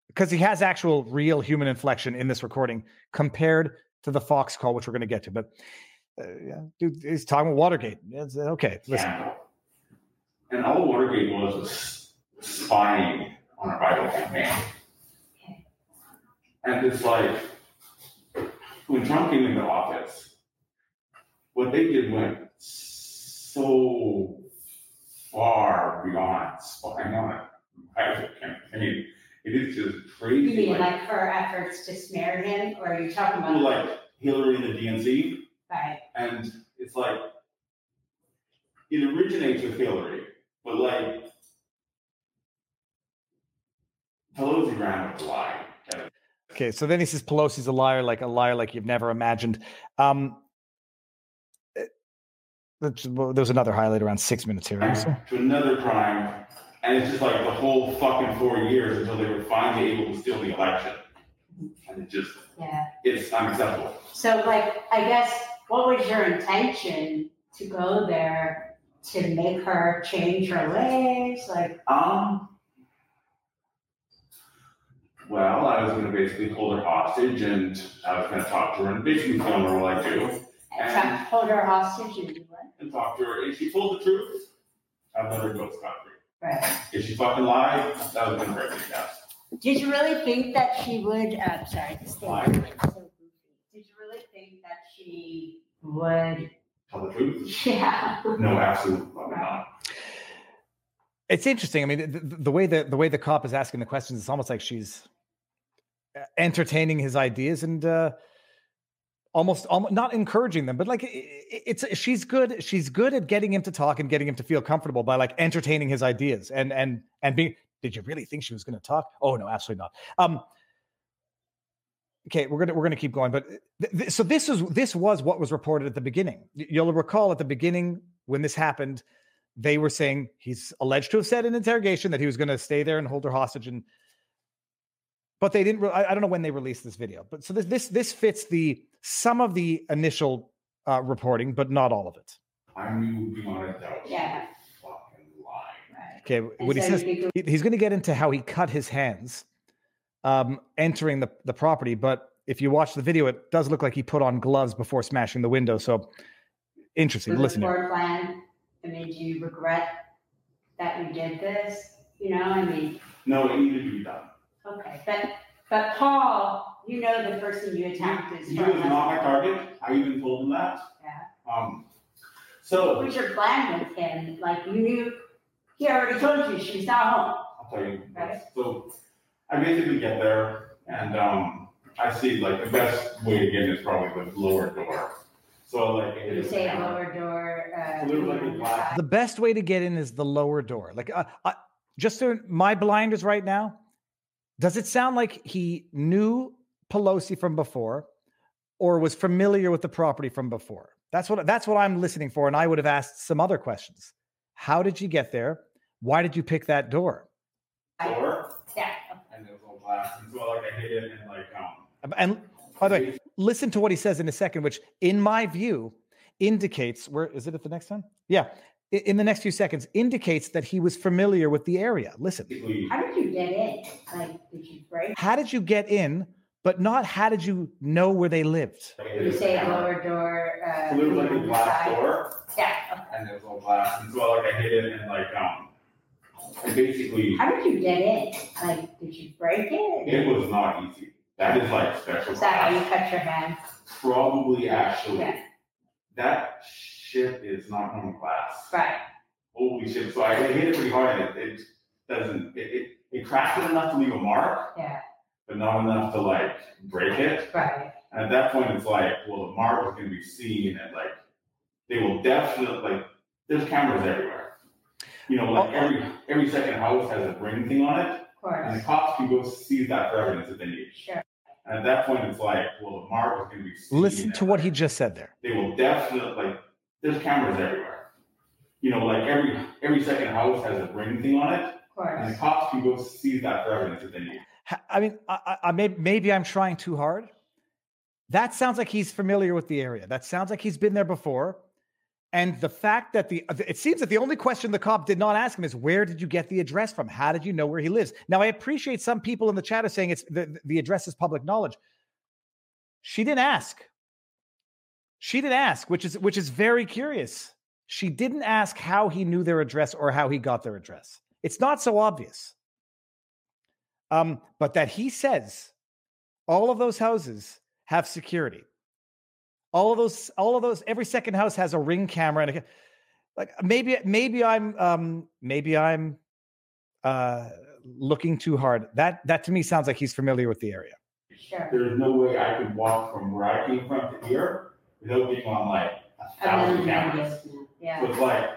because he has actual real human inflection in this recording compared to the fox call which we're going to get to but uh, yeah dude he's talking about watergate it's, uh, okay listen scandal. And all Watergate was was spying on a rival campaign. And it's like, when Trump came into office, what they did went so far beyond spying on a rival campaign. It is just You crazy. mean Like, like her efforts to smear him, or are you talking about? like Hillary and the DNC, Right, and it's like it originates with Hillary, but like Pelosi ran with the lie. Okay so then he says pelosi's a liar like a liar like you've never imagined um eh, that's- there's another highlight around six minutes here So- to another crime, and it's just like the whole fucking four years until they were finally able to steal the election, and it just yeah. it's unacceptable. So like, I guess, what was your intention to go there to make her change her ways? Like, Um. Well, I was going to basically hold her hostage, and I was going to talk to her and basically film her what I do. try to hold her hostage and do what? and talk to her. If she told the truth, I'd let her go scot free. Right. If she fucking lied, that was gonna break me down. Did you really think that she would, uh, sorry, this thing Why? is like so goofy. Did you really think that she would, Tell the truth? yeah. No, absolutely not. it's interesting. I mean, the, the, the way that the way the cop is asking the questions, it's almost like she's entertaining his ideas and uh, almost, almost not encouraging them, but like i- i- it's she's good. She's good at getting him to talk and getting him to feel comfortable by like entertaining his ideas and and and being. Did you really think she was going to talk? Oh no, absolutely not. Um, okay, we're gonna we're gonna keep going, but th- th- so this is this was what was reported at the beginning. You'll recall at the beginning when this happened they were saying he's alleged to have said in interrogation that he was going to stay there and hold her hostage and but they didn't re- I, I don't know when they released this video but so this this this fits the some of the initial uh, reporting but not all of it I knew beyond a doubt. Yeah. Fucking lying. okay what he says he- he's going to get into how he cut his hands um entering the the property but if you watch the video it does look like he put on gloves before smashing the window so interesting Was listen the here. floor plan, I mean, do you regret that you did this? You know, I mean, No, it needed to be done. Okay, but, but Paul, you know the person you attacked is He from. was not my target. I even told him that. Yeah. Um, What so was your plan with him? Like, you knew, he already told you she's not home. I'll tell you. Right. So I basically get there and um, I see like the best way to get in is probably the lower door. So like I You say camera. lower door, uh. So there was like a on the glass- side. the best way to get in is the lower door. Like, uh, uh, just so my blinders right now, does it sound like he knew Pelosi from before, or was familiar with the property from before? That's what that's what I'm listening for, and I would have asked some other questions. How did you get there? Why did you pick that door? door Yeah, and there was all glass. And so like I hit it and like um And by the way, listen to what he says in a second, which, in my view, indicates where is it at the next time? Yeah, i- in the next few seconds, indicates that he was familiar with the area. Listen. how did you get in? Like, did you break? how did you get in, but not how did you know where they lived? like, I hit You say camera. lower door, uh. So there was like a glass side. door Yeah, and there was all glass. And so like I hit it and like um and basically How did you get in? Like, did you break it? it was not easy. That is like special. Is that how you cut your hand? Probably actually. Yeah. That shit is not normal glass. Right, Holy shit. So I hit it pretty hard and it, it doesn't, it, it, it cracked it enough to leave a mark, yeah, but not enough to like break it. right. And at that point, it's like, well, the mark is going to be seen and like, they will definitely, like, there's cameras everywhere. You know, like every, every second house has a ring thing on it Of and the cops can go seize that for evidence if they need. sure. And at that point, it's like, well, the mark is going to be seen. Listen to what he just said there. they will definitely like there's cameras everywhere. You know, like every every second house has a ring thing on it, Of and the cops can go seize that for evidence if they need. I mean, I, I, I may, maybe I'm trying too hard. That sounds like he's familiar with the area. That sounds like he's been there before. And the fact that the it seems that the only question the cop did not ask him is where did you get the address from? How did you know where he lives? Now I appreciate some people in the chat are saying it's the, the address is public knowledge. She didn't ask. She didn't ask, which is which is very curious. She didn't ask how he knew their address or how he got their address. It's not so obvious. Um, but that he says all of those houses have security. All of those, all of those, every second house has a ring camera and a, like maybe, maybe I'm, um, maybe I'm uh, looking too hard. That that to me sounds like he's familiar with the area. There's no way I could walk from where I came from to here without being on like a A thousand million cameras. Yeah, So it's like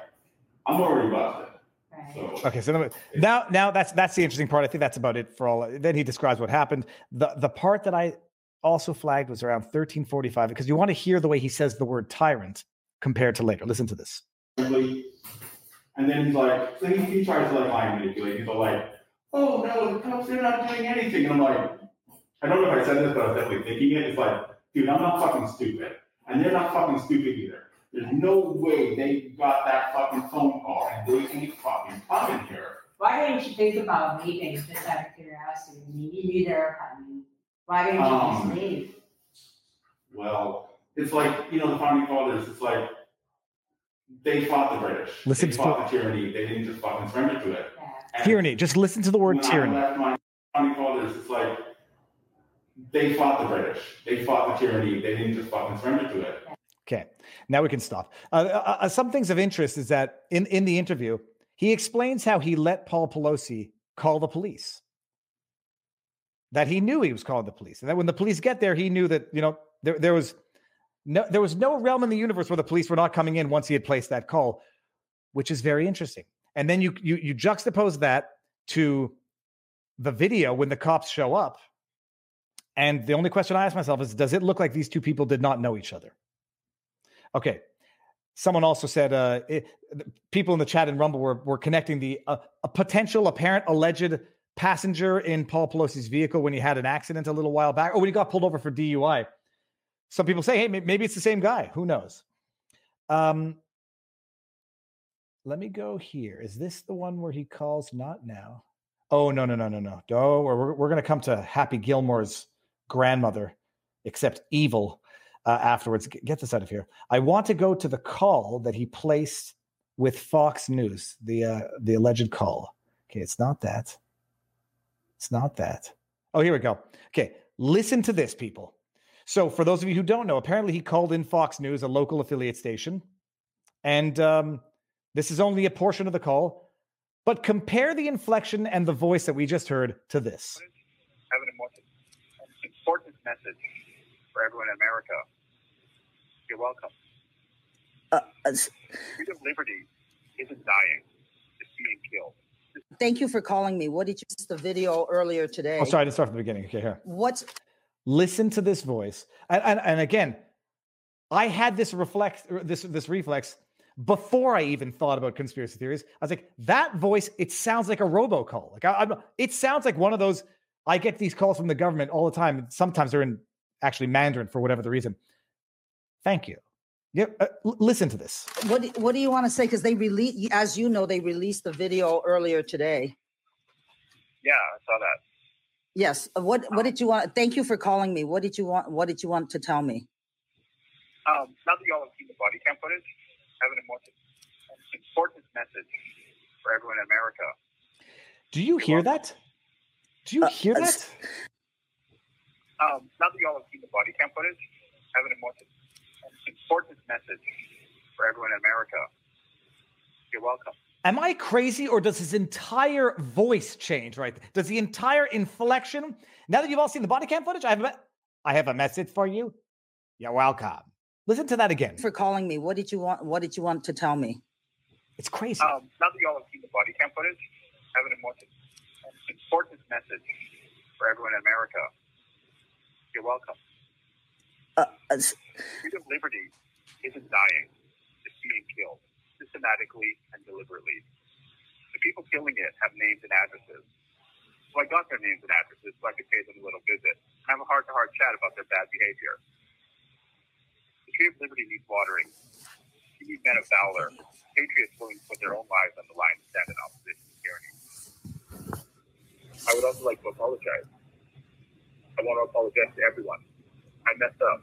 I'm already busted. right. So Okay, so now now that's that's the interesting part. I think that's about it for all. Then he describes what happened. The the part that I also flagged was around 1345 because you want to hear the way he says the word tyrant compared to later. Listen to this. and then he's like, so he, he tries to like lie and manipulate. He's all like, oh no, the cops they're not doing anything. And I'm like, I don't know if I said this, but I was definitely thinking it. It's like, dude, I'm not fucking stupid, and they're not fucking stupid either. There's no way they got that fucking phone call and they ain't fucking coming here. Why didn't you think about leaving just out of curiosity? I mean, you knew they were coming. Why didn't you Um, just leave? Well, it's like, you know, the founding fathers, it's like they fought the British. Listen they to- fought the tyranny. They didn't just fucking surrender to it. Yeah. Tyranny. Just listen to the word when I tyranny. left my founding fathers, it's like they fought the British. They fought the tyranny. They didn't just fucking surrender to it. Okay, now we can stop. Uh, uh, uh, some things of interest is that in, in the interview, he explains how he let Paul Pelosi call the police. That he knew he was calling the police, and that when the police get there, he knew that you know there, there was no there was no realm in the universe where the police were not coming in once he had placed that call, which is very interesting. And then you you you juxtapose that to the video when the cops show up, and the only question I ask myself is, does it look like these two people did not know each other? Okay. someone also said uh, it, people in the chat and Rumble were, were connecting the uh, a potential apparent alleged passenger in Paul Pelosi's vehicle when he had an accident a little while back, or when he got pulled over for DUI. Some people say, hey, maybe it's the same guy. Who knows? Um, let me go here. Is this the one where he calls? Not now. Oh no no no no no. Oh, we're we're gonna come to Happy Gilmore's grandmother, except evil. Uh, afterwards, get this out of here. I want to go to the call that he placed with Fox News, the uh, the alleged call. Okay, it's not that. It's not that. Oh, here we go. Okay, listen to this, people. So, for those of you who don't know, apparently he called in Fox News, a local affiliate station, and um, this is only a portion of the call. But compare the inflection and the voice that we just heard to this. Have an important message for everyone in America. You're welcome. Uh, Freedom of liberty isn't dying; it's being killed. Thank you for calling me. What did you see the video earlier today? Oh, sorry, I didn't start from the beginning. Okay, here. What's listen to this voice, and, and, and again, I had this reflex, this this reflex before I even thought about conspiracy theories. I was like, that voice, it sounds like a robocall. Like I, I'm, it sounds like one of those. I get these calls from the government all the time. Sometimes they're in actually Mandarin for whatever the reason. Thank you. Yeah, uh, l- listen to this. what? do- What do you want to say? Because they release, as you know, they released the video earlier today. Yeah, I saw that. Yes. uh, What What did you want? Thank you for calling me. What did you want? What did you want to tell me? Um, now that y'all have seen the body cam footage, have an important, important message for everyone in America. Do you hear that? Do you hear uh, that? Um, now that y'all have seen the body cam footage, I have an important, important message for everyone in America. You're welcome. Am I crazy or does his entire voice change right? Does the entire inflection? Now that you've all seen the body cam footage, I have a, me- I have a message for you. You're welcome. Listen to that again. For calling me. What did you want? What did you want to tell me? It's crazy. Um, now that y'all have seen the body cam footage, I have an important, important message for everyone in America. You're welcome. Uh, Freedom of liberty isn't dying; it's being killed systematically and deliberately. The people killing it have names and addresses. So I got their names and addresses so I could pay them a little visit and have a heart-to-heart chat about their bad behavior. The tree of liberty needs watering. You need men of valor, patriots willing to put their own lives on the line to stand in opposition to. I would also like to apologize. I want to apologize to everyone. I messed up.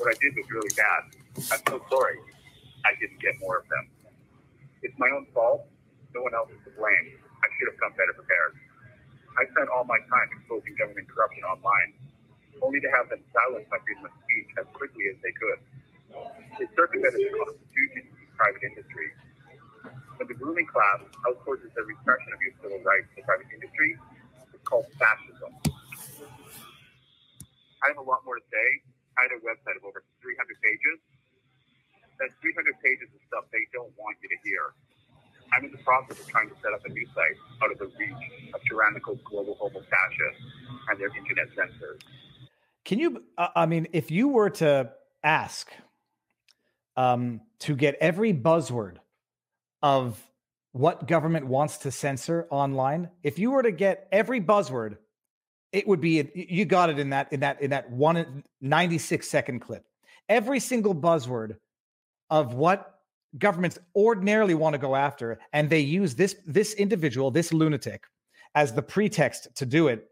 What I did was really bad. I'm so sorry. I didn't get more of them. It's my own fault. No one else is to blame. I should have come better prepared. I spent all my time exposing government corruption online, only to have them silence my freedom of speech as quickly as they could. They circumvented the Constitution and private industry. When the ruling class outsources the repression of your civil rights to private industry, it's called fascism. I have a lot more to say. I had a website of over 300 pages. That's 300 pages of stuff they don't want you to hear. I'm in the process of trying to set up a new site out of the reach of tyrannical global homo fascists and their internet censors. Can you? I mean, if you were to ask um, to get every buzzword of what government wants to censor online, if you were to get every buzzword, it would be you got it in that in that in that one 96 second clip. Every single buzzword of what governments ordinarily want to go after, and they use this this individual, this lunatic, as the pretext to do it.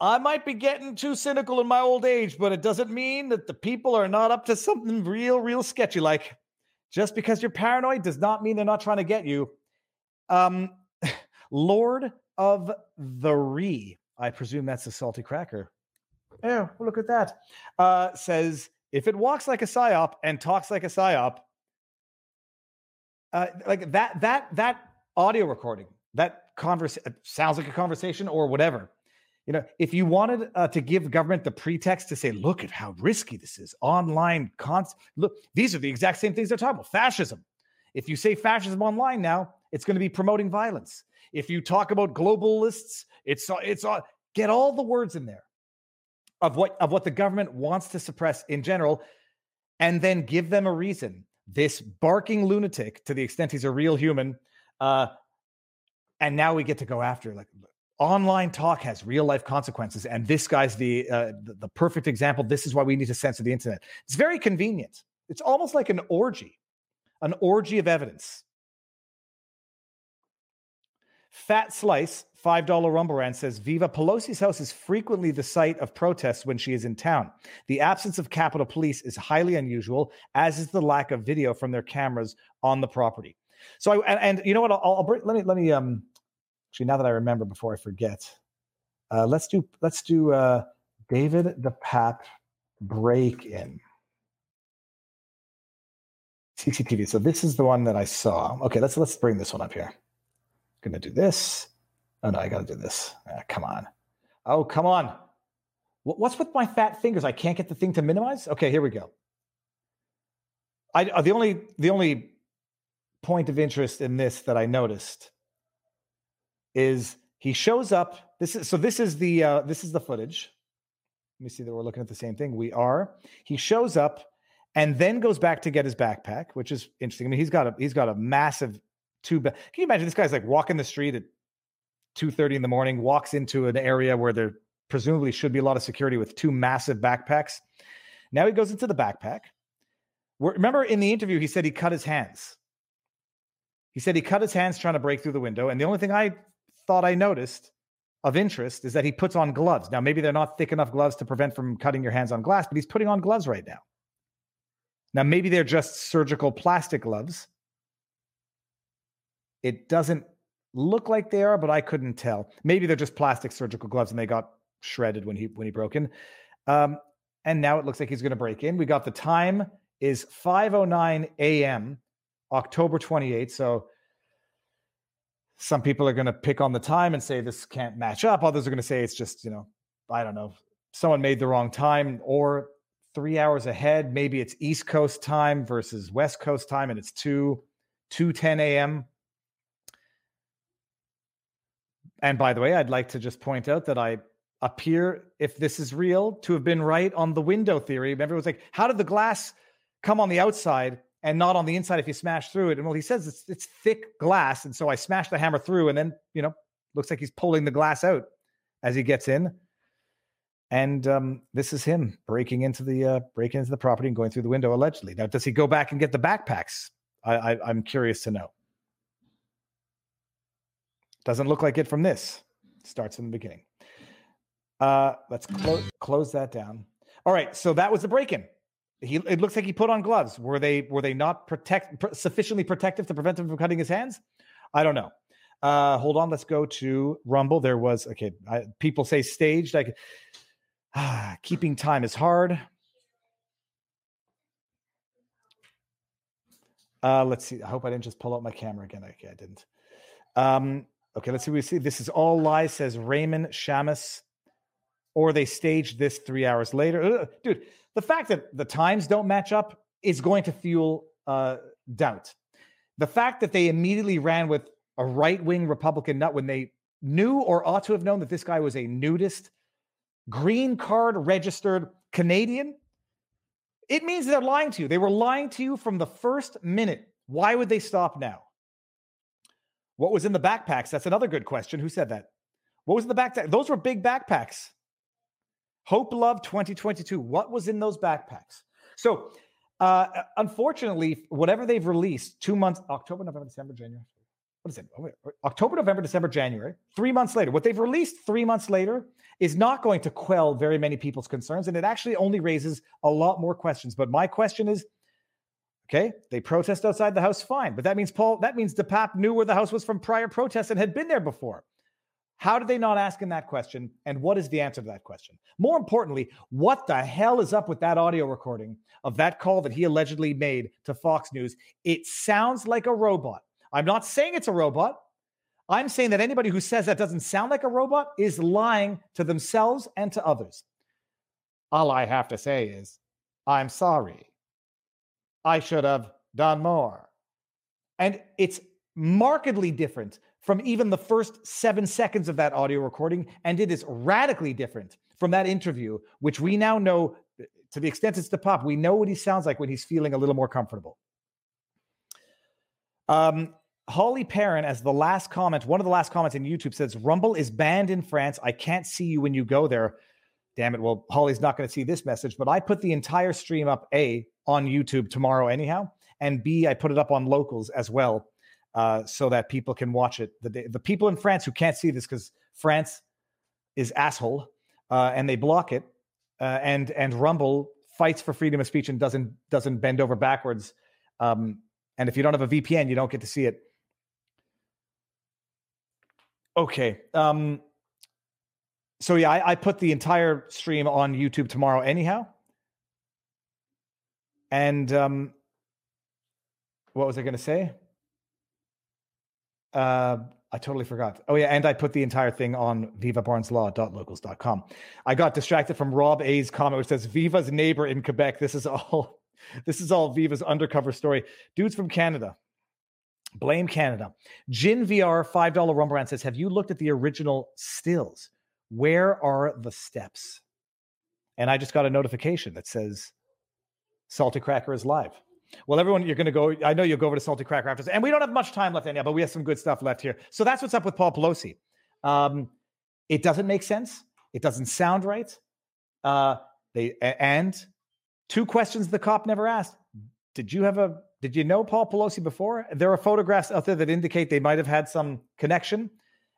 I might be getting too cynical in my old age, but it doesn't mean that the people are not up to something real, real sketchy. Like, just because you're paranoid does not mean they're not trying to get you. Um, Lord of the Re, I presume that's a salty cracker. Yeah, well, look at that. Uh, says if it walks like a psyop and talks like a psyop, uh, like that that that audio recording, that converse sounds like a conversation or whatever. You know, if you wanted uh, to give government the pretext to say, look at how risky this is, online cons look, these are the exact same things they're talking about. Fascism. If you say fascism online now, it's going to be promoting violence. If you talk about globalists, it's it's all get all the words in there of what of what the government wants to suppress in general. and then give them a reason. This barking lunatic, to the extent he's a real human, uh, and now we get to go after like online talk has real life consequences, and this guy's the, uh, the perfect example. This is why we need to censor the internet. It's very convenient. It's almost like an orgy, an orgy of evidence. Fat Slice, $5 Rumble says Viva Pelosi's house is frequently the site of protests when she is in town. The absence of Capitol Police is highly unusual, as is the lack of video from their cameras on the property. So, I, and, and you know what? I'll, I'll let me, let me, um, actually, now that I remember before I forget, uh, let's do, let's do, uh, David DePape break in. CCTV. So this is the one that I saw. Okay, let's let's bring this one up here. I'm Gonna do this. Oh no, I gotta do this. Ah, come on. Oh, come on. Wh- What's with my fat fingers? I can't get the thing to minimize. Okay, here we go. I uh, the only the only point of interest in this that I noticed is he shows up. This is so. This is the uh, this is the footage. Let me see that we're looking at the same thing. We are. He shows up and then goes back to get his backpack, which is interesting. I mean, he's got a he's got a massive two. Ba- Can you imagine this guy's like walking the street at two thirty in the morning, walks into an area where there presumably should be a lot of security with two massive backpacks. Now he goes into the backpack. Remember in the interview, he said he cut his hands. He said he cut his hands trying to break through the window. And the only thing I thought I noticed of interest is that he puts on gloves. Now, maybe they're not thick enough gloves to prevent from cutting your hands on glass, but he's putting on gloves right now. Now, maybe they're just surgical plastic gloves. It doesn't look like they are, but I couldn't tell. Maybe they're just plastic surgical gloves and they got shredded when he when he broke in. Um, and now it looks like he's going to break in. We got the time is 5:09 a.m. October 28th. So some people are going to pick on the time and say this can't match up. Others are going to say it's just, you know, I don't know, someone made the wrong time or three hours ahead. Maybe it's East Coast time versus West Coast time, and it's 2 2 10 a.m. And by the way, I'd like to just point out that I appear, if this is real, to have been right on the window theory. Remember, it was like, how did the glass come on the outside and not on the inside if you smash through it? And well, he says it's it's thick glass, and so I smashed the hammer through, and then you know, looks like he's pulling the glass out as he gets in. And um, this is him breaking into the uh, breaking into the property and going through the window allegedly. Now, does he go back and get the backpacks? I, I, I'm curious to know. Doesn't look like it from this. Starts from the beginning. Uh, let's clo- close that down. All right, so that was the break-in. He it looks like he put on gloves. Were they were they not protect pr- sufficiently protective to prevent him from cutting his hands? I don't know. Uh, hold on, let's go to Rumble. There was okay. I, people say staged. Like ah, keeping time is hard. Uh, let's see. I hope I didn't just pull out my camera again. Okay, I didn't. Um, okay, let's see. We see this is all lies, says Raymond Shamus. Or they staged this three hours later. Ugh, Dude, the fact that the times don't match up is going to fuel uh, doubt. The fact that they immediately ran with a right wing Republican nut when they knew or ought to have known that this guy was a nudist, green card registered Canadian, it means they're lying to you. They were lying to you from the first minute. Why would they stop now? What was in the backpacks? That's another good question. Who said that? What was in the backpack? Those were big backpacks. Hope Love 2022. What was in those backpacks? So, uh, unfortunately, whatever they've released, two months, October, November, December, January. What is it? Oh, October, November, December, January. Three months later. What they've released three months later is not going to quell very many people's concerns, and it actually only raises a lot more questions. But my question is, okay, they protest outside the house, fine, but that means Paul, that means DePape knew where the house was from prior protests and had been there before. How did they not ask him that question? And what is the answer to that question? More importantly, what the hell is up with that audio recording of that call that he allegedly made to Fox News? It sounds like a robot. I'm not saying it's a robot. I'm saying that anybody who says that doesn't sound like a robot is lying to themselves and to others. All I have to say is, I'm sorry. I should have done more. And it's markedly different from even the first seven seconds of that audio recording. And it is radically different from that interview, which we now know to the extent it's the pop, we know what he sounds like when he's feeling a little more comfortable. Um, Holly Perrin, as the last comment, one of the last comments in YouTube says, Rumble is banned in France. I can't see you when you go there. Damn it. Well, Holly's not going to see this message, but I put the entire stream up A on YouTube tomorrow, anyhow. And B, I put it up on locals as well uh, so that people can watch it. The, the people in France who can't see this because France is asshole uh, and they block it. Uh, and and Rumble fights for freedom of speech and doesn't doesn't bend over backwards. Um, and if you don't have a VPN, you don't get to see it. Okay. Um, so yeah, I, I put the entire stream on YouTube tomorrow, anyhow. And um, what was I going to say? Uh, I totally forgot. Oh yeah, and I put the entire thing on vivabarneslaw.locals.com. I got distracted from Rob A's comment, which says Viva's neighbor in Quebec. This is all. This is all Viva's undercover story. Dudes from Canada. Blame Canada. Jin VR five dollar Rumble Rant says, "Have you looked at the original stills? Where are the steps?" And I just got a notification that says, "Salty Cracker is live." Well, everyone, you're going to go. I know you'll go over to Salty Cracker after, and we don't have much time left anyhow, but we have some good stuff left here. So that's what's up with Paul Pelosi. Um, it doesn't make sense. It doesn't sound right. Uh, they and two questions the cop never asked. Did you have a? Did you know Paul Pelosi before? There are photographs out there that indicate they might have had some connection.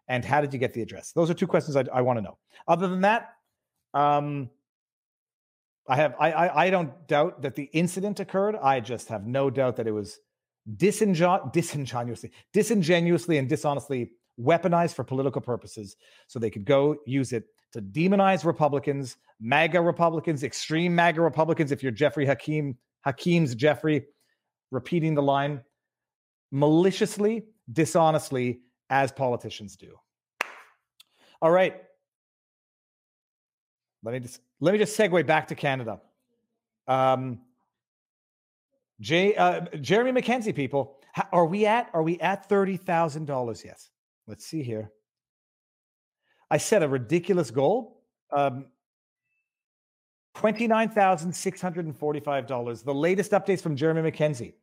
And how did you get the address? Those are two questions I, I want to know. Other than that, um, I have I, I, I don't doubt that the incident occurred. I just have no doubt that it was disingen- disingenuously, disingenuously and dishonestly weaponized for political purposes, so they could go use it to demonize Republicans, MAGA Republicans, extreme MAGA Republicans. If you're Jeffrey Hakeem, Hakeem's Jeffrey, repeating the line maliciously, dishonestly, as politicians do. All right. Let me just let me just segue back to Canada. Um, Jay, uh, Jeremy McKenzie, people, are we at are we at thirty thousand dollars yet? Let's see here. I set a ridiculous goal. Um, $29,645. The latest updates from Jeremy McKenzie.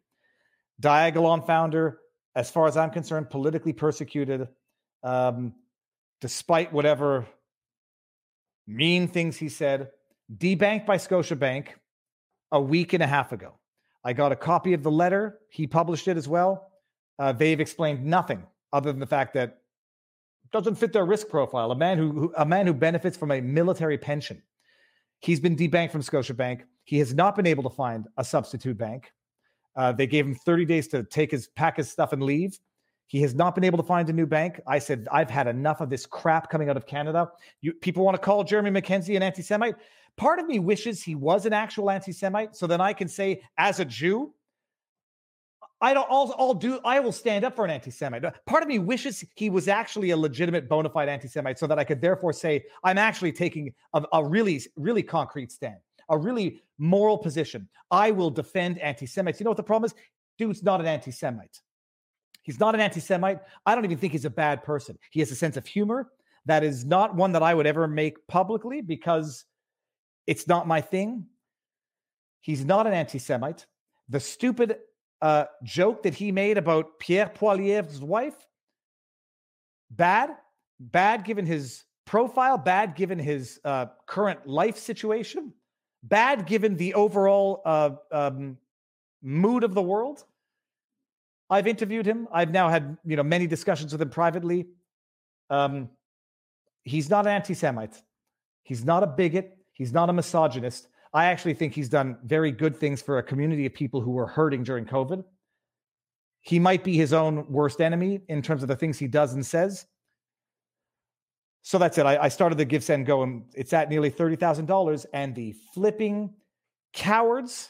Diagolon founder, as far as I'm concerned, politically persecuted, um, despite whatever mean things he said, debanked by Scotiabank a week and a half ago. I got a copy of the letter. He published it as well. Uh, they've explained nothing other than the fact that doesn't fit their risk profile. A man who, who a man who benefits from a military pension. He's been debanked from Scotiabank. He has not been able to find a substitute bank. Uh, they gave him 30 days to take his pack his stuff and leave. He has not been able to find a new bank. I said, I've had enough of this crap coming out of Canada. You, people want to call Jeremy McKenzie an anti Semite. Part of me wishes he was an actual anti Semite so then I can say, as a Jew, I don't, I'll, I'll, do, I will stand up for an anti Semite. Part of me wishes he was actually a legitimate bona fide anti Semite so that I could therefore say, I'm actually taking a, a really, really concrete stand, a really moral position. I will defend anti Semites. You know what the problem is? Dude's not an anti Semite. He's not an anti Semite. I don't even think he's a bad person. He has a sense of humor that is not one that I would ever make publicly because it's not my thing. He's not an anti Semite. The stupid uh, joke that he made about Pierre Poilievre's wife, bad, bad given his profile, bad given his uh, current life situation, bad given the overall uh, um, mood of the world. I've interviewed him. I've now had you know many discussions with him privately. Um, he's not an anti-Semite. He's not a bigot. He's not a misogynist. I actually think he's done very good things for a community of people who were hurting during COVID. He might be his own worst enemy in terms of the things he does and says. So that's it. I, I started the Give Send Go, and it's at nearly thirty thousand dollars. And the flipping cowards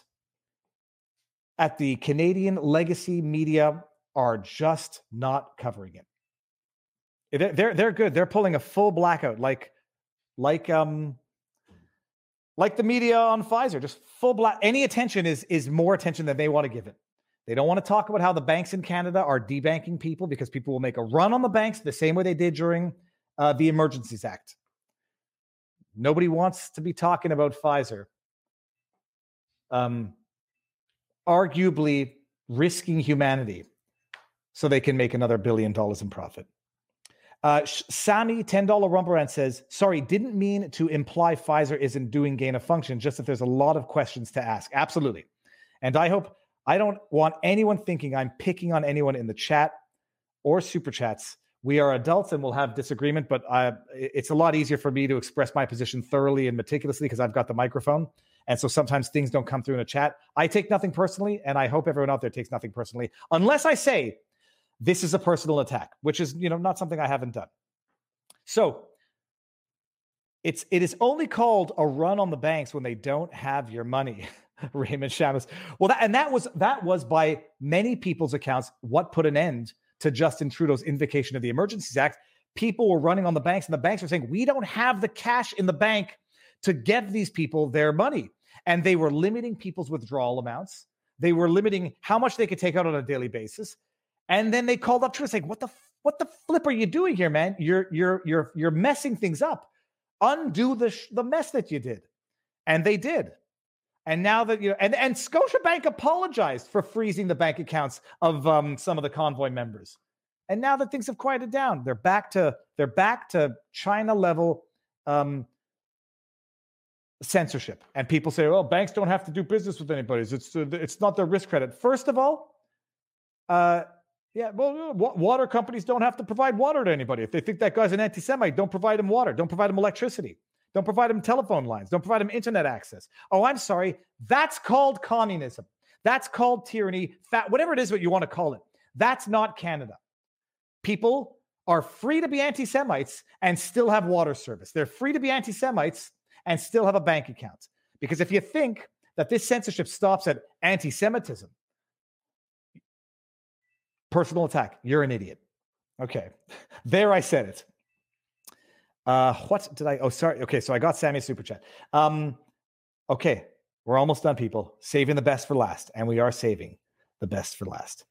at the Canadian legacy media are just not covering it. They're, they're, they're good. They're pulling a full blackout, like like um like the media on Pfizer, just full black. Any attention is is more attention than they want to give it. They don't want to talk about how the banks in Canada are debanking people because people will make a run on the banks the same way they did during uh, the Emergencies Act. Nobody wants to be talking about Pfizer um, arguably risking humanity so they can make another billion dollars in profit. Uh, Sammy, $10 Rumble says, sorry, didn't mean to imply Pfizer isn't doing gain of function, just that there's a lot of questions to ask. Absolutely. And I hope I don't want anyone thinking I'm picking on anyone in the chat or super chats. We are adults and we'll have disagreement, but I, it's a lot easier for me to express my position thoroughly and meticulously because I've got the microphone. And so sometimes things don't come through in a chat. I take nothing personally, and I hope everyone out there takes nothing personally, unless I say this is a personal attack, which is you know not something I haven't done. So it's it is only called a run on the banks when they don't have your money. Raymond Shamus. Well, that, and that was that was by many people's accounts what put an end to Justin Trudeau's invocation of the Emergencies Act. People were running on the banks, and the banks were saying, "We don't have the cash in the bank to get these people their money," and they were limiting people's withdrawal amounts. They were limiting how much they could take out on a daily basis, and then they called up Trudeau saying, "What the what the flip are you doing here, man? You're you're you're you're messing things up. Undo the sh- the mess that you did," and they did. And now that you know, and, and Scotiabank apologized for freezing the bank accounts of um, some of the convoy members. And now that things have quieted down, they're back to they're back to China level um, censorship. And people say, "Well, banks don't have to do business with anybody. It's uh, it's not their risk credit." First of all, uh, yeah, well, water companies don't have to provide water to anybody. If they think that guy's an anti-Semite, don't provide him water. Don't provide him electricity. Don't provide them telephone lines. Don't provide them internet access. Oh, I'm sorry. That's called communism. That's called tyranny, fat, whatever it is what you want to call it. That's not Canada. People are free to be anti Semites and still have water service. They're free to be anti Semites and still have a bank account. Because if you think that this censorship stops at anti Semitism, personal attack, you're an idiot. Okay. There I said it. Uh, what did I? Oh, sorry. Okay, so I got Sammy's super chat. Um, okay, we're almost done, people. Saving the best for last, and we are saving the best for last.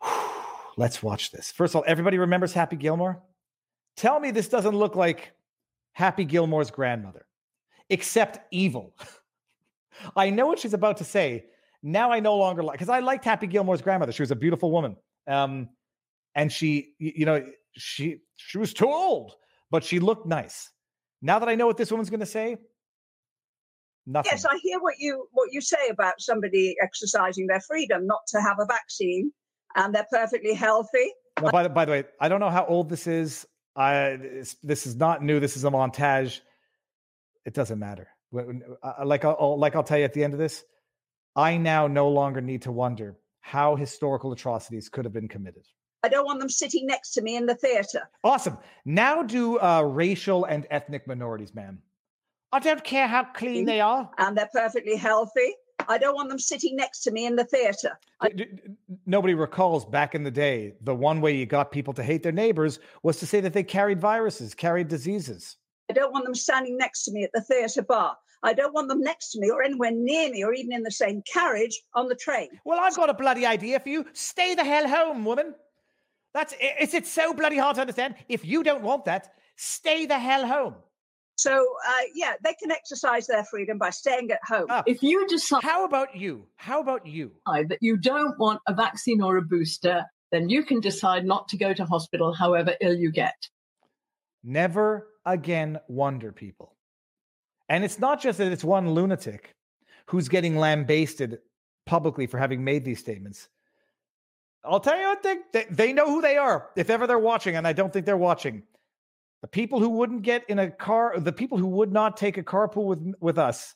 Let's watch this. First of all, everybody remembers Happy Gilmore. Tell me this doesn't look like Happy Gilmore's grandmother, except evil. I know what she's about to say. Now I no longer like because I liked Happy Gilmore's grandmother. She was a beautiful woman, um, and she, you know, she she was too old but she looked nice. Now that I know what this woman's going to say, nothing. Yes, I hear what you what you say about somebody exercising their freedom not to have a vaccine, and they're perfectly healthy. By the by the way, I don't know how old this is. I this is not new. This is a montage. It doesn't matter. Like I'll like I'll tell you at the end of this, I now no longer need to wonder how historical atrocities could have been committed. I don't want them sitting next to me in the theater. Awesome. Now do uh, racial and ethnic minorities, ma'am. I don't care how clean they are. And they're perfectly healthy. I don't want them sitting next to me in the theater. I- Nobody recalls back in the day, the one way you got people to hate their neighbors was to say that they carried viruses, carried diseases. I don't want them standing next to me at the theatre bar. I don't want them next to me or anywhere near me or even in the same carriage on the train. Well, I've got a bloody idea for you. Stay the hell home, woman. That's is it so bloody hard to understand? If you don't want that, stay the hell home. So uh, yeah, they can exercise their freedom by staying at home. Ah. If you decide, how about you? How about you? That you don't want a vaccine or a booster, then you can decide not to go to hospital, however ill you get. Never again wonder, people. And it's not just that it's one lunatic who's getting lambasted publicly for having made these statements. I'll tell you what they, they, they know who they are if ever they're watching, and I don't think they're watching. The people who wouldn't get in a car, the people who would not take a carpool with with us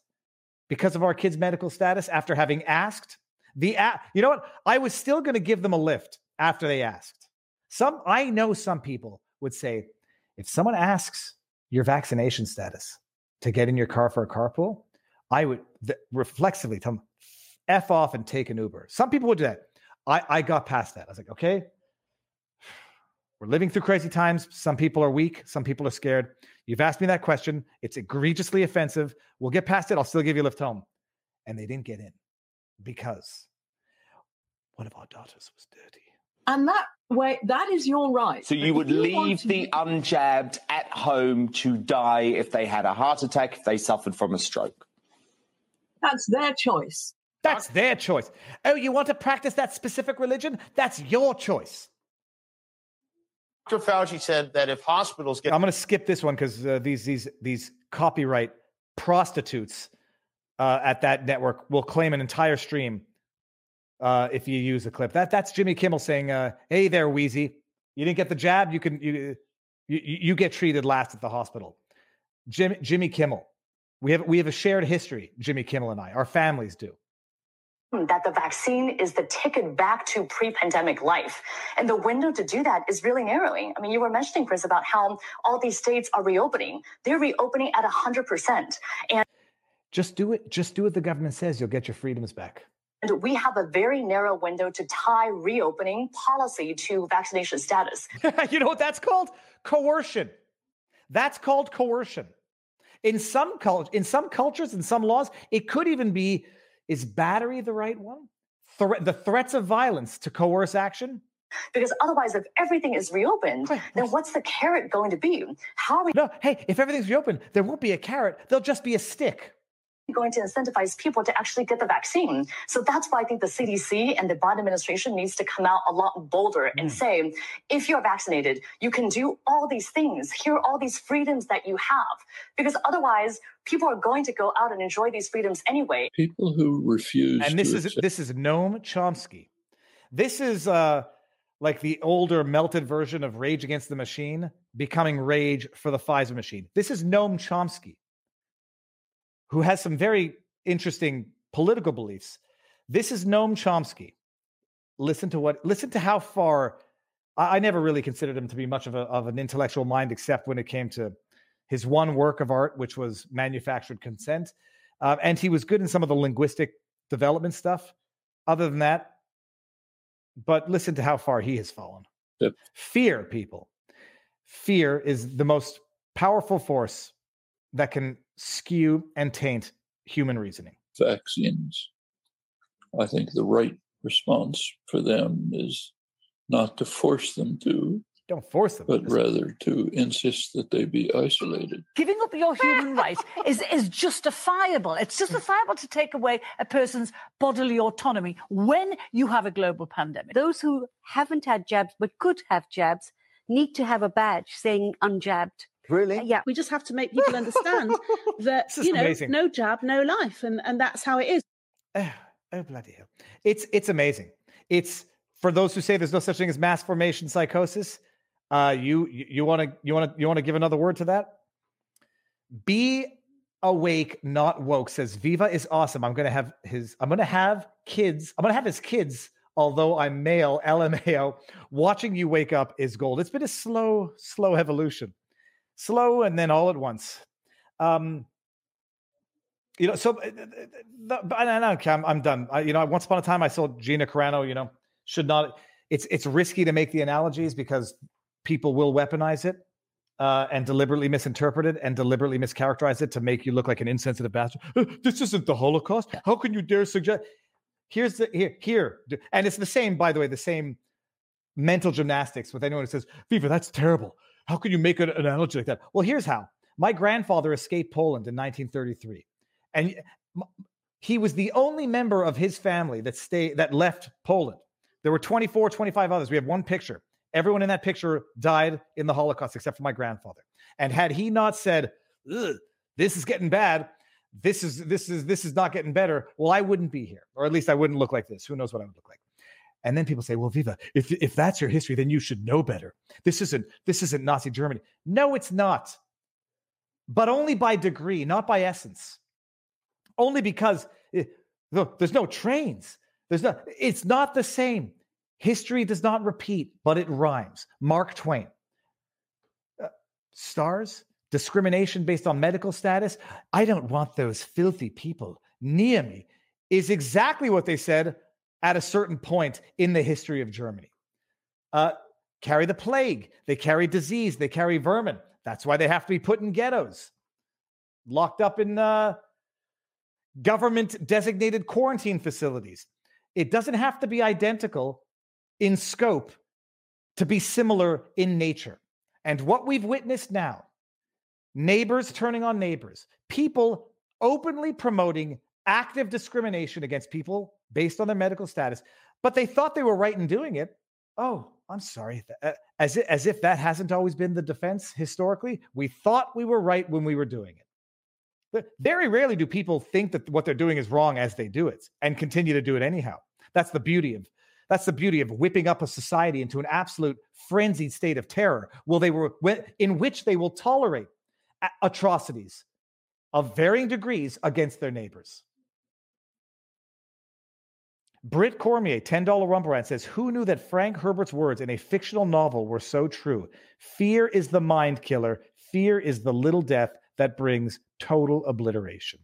because of our kids' medical status after having asked the you know what I was still going to give them a lift after they asked. Some I know some people would say if someone asks your vaccination status to get in your car for a carpool, I would th- reflexively tell them f off and take an Uber. Some people would do that. I, I got past that. I was like, okay, we're living through crazy times. Some people are weak, some people are scared. You've asked me that question. It's egregiously offensive. We'll get past it. I'll still give you a lift home. And they didn't get in because one of our daughters was dirty. And that way, that is your right. So you would if leave want to- the unjabbed at home to die if they had a heart attack, if they suffered from a stroke. That's their choice. That's their choice. Oh, you want to practice that specific religion? That's your choice. Dr. Fauci said that if hospitals get I'm going to skip this one because uh, these these these copyright prostitutes uh, at that network will claim an entire stream uh, if you use a clip. That that's Jimmy Kimmel saying, uh, "Hey there, Wheezy, you didn't get the jab. You can you you, you get treated last at the hospital." Jim, Jimmy Kimmel, we have we have a shared history. Jimmy Kimmel and I, our families do. That the vaccine is the ticket back to pre-pandemic life and the window to do that is really narrowing i mean you were mentioning chris about how all these states are reopening they're reopening at 100% and Just do it. Just do what the government says. You'll get your freedoms back. and we have a very narrow window to tie reopening policy to vaccination status you know what that's called? Coercion. That's called coercion. In some cult, in some cultures, in some laws, it could even be: is battery the right one? Thre- the threats of violence to coerce action. because otherwise if everything is reopened then what's the carrot going to be how are we No, hey, if everything's reopened, there won't be a carrot. There'll just be a stick. going to incentivize people to actually get the vaccine. So that's why I think the CDC and the Biden administration needs to come out a lot bolder and hmm. say, if you're vaccinated, you can do all these things. Here are all these freedoms that you have. Because otherwise, people are going to go out and enjoy these freedoms anyway. People who refuse And this to is accept- this is Noam Chomsky. This is uh like the older melted version of Rage Against the Machine becoming Rage for the Pfizer machine. This is Noam Chomsky, who has some very interesting political beliefs. This is Noam Chomsky. Listen to what listen to how far I, I never really considered him to be much of a of an intellectual mind, except when it came to his one work of art, which was manufactured consent. Uh, and he was good in some of the linguistic development stuff. Other than that, but listen to how far he has fallen. Fear, people. Fear is the most powerful force that can skew and taint human reasoning. vaccines. I think the right response for them is not to force them to, Don't force them. but rather to insist that they be isolated. Giving up your human right is, is justifiable. It's justifiable to take away a person's bodily autonomy when you have a global pandemic. Those who haven't had jabs but could have jabs need to have a badge saying unjabbed. Really? Uh, yeah. We just have to make people understand that you know, amazing. no jab, no life, and and that's how it is. Oh, oh bloody hell! It's it's amazing. It's for those who say there's no such thing as mass formation psychosis. Uh, you you want to you want to you want to give another word to that? Be awake, not woke. Says Viva is awesome. I'm gonna have his. I'm gonna have kids. I'm gonna have his kids. Although I'm male, LMAO. Watching you wake up is gold. It's been a slow, slow evolution, slow and then all at once. Um, you know, so uh, but I, okay, I'm, I'm done. I, you know, once upon a time, I saw Gina Carano. You know, should not. It's it's risky to make the analogies because people will weaponize it uh, and deliberately misinterpret it and deliberately mischaracterize it to make you look like an insensitive bastard. "Uh, This isn't the Holocaust. How can you dare suggest? Here's the here here, and it's the same. By the way, the same mental gymnastics with anyone who says, "Viva, that's terrible. How can you make an analogy like that?" Well, here's how. My grandfather escaped Poland in 1933, and he was the only member of his family that stayed that left Poland. There were 24, 25 others. We have one picture. Everyone in that picture died in the Holocaust except for my grandfather. And had he not said, "This is getting bad," this is this is this is not getting better, well, I wouldn't be here, or at least I wouldn't look like this. Who knows what I would look like? And then people say, "Well, Viva, if if that's your history, then you should know better. This isn't this isn't Nazi Germany." No, it's not. But only by degree, not by essence. Only because eh, look, there's no trains. There's no. It's not the same. History does not repeat, but it rhymes. Mark Twain. Uh, stars, discrimination based on medical status. I don't want those filthy people near me. Is exactly what they said at a certain point in the history of Germany. Uh, carry the plague. They carry disease. They carry vermin. That's why they have to be put in ghettos, locked up in uh, government designated quarantine facilities. It doesn't have to be identical in scope to be similar in nature. And what we've witnessed now neighbors turning on neighbors, people openly promoting active discrimination against people based on their medical status, but they thought they were right in doing it. Oh, I'm sorry. uh, As if, as if that hasn't always been the defense historically. We thought we were right when we were doing it. But very rarely do people think that what they're doing is wrong as they do it and continue to do it anyhow. That's the beauty of that's the beauty of whipping up a society into an absolute frenzied state of terror. Will they were in which they will tolerate atrocities of varying degrees against their neighbors. Britt Cormier, $10 Rumble Rant says, Who knew that Frank Herbert's words in a fictional novel were so true? Fear is the mind killer. Fear is the little death that brings total obliteration.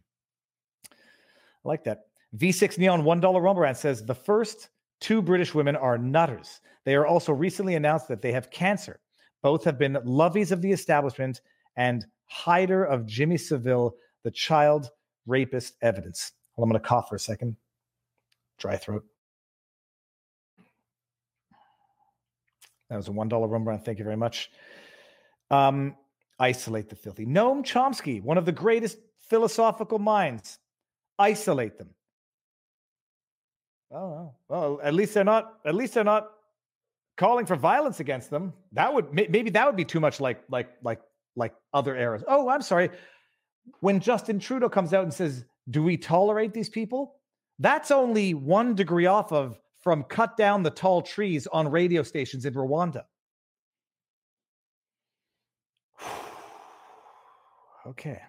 I like that. V6 Neon, $1 Rumble Rant says, The first two British women are nutters. They are also recently announced that they have cancer. Both have been lovies of the establishment and hider of Jimmy Savile, the child rapist evidence. Well, I'm going to cough for a second. Dry throat. That was a $1 Rumble Rant. Thank you very much. Um, isolate the filthy. Noam Chomsky, one of the greatest philosophical minds. Isolate them. Oh, well, at least they're not. At least they're not calling for violence against them. That would maybe that would be too much like like like like other eras. Oh, I'm sorry. When Justin Trudeau comes out and says, "Do we tolerate these people?" That's only one degree off of from cut down the tall trees on radio stations in Rwanda. okay.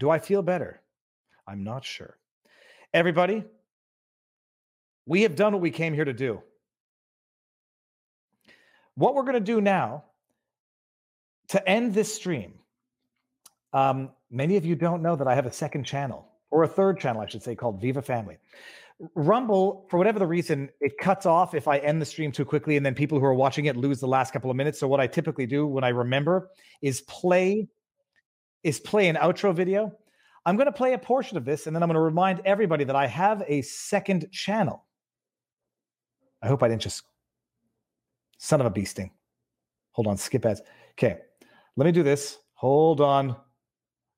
Do I feel better? I'm not sure. Everybody, we have done what we came here to do. What we're going to do now to end this stream, um, many of you don't know that I have a second channel, or a third channel, I should say, called Viva Family. Rumble, for whatever the reason, it cuts off if I end the stream too quickly, and then people who are watching it lose the last couple of minutes. So what I typically do when I remember is play is play an outro video. I'm going to play a portion of this, and then I'm going to remind everybody that I have a second channel. I hope I didn't just son of a bee sting. Hold on, skip ads. Okay, let me do this. Hold on.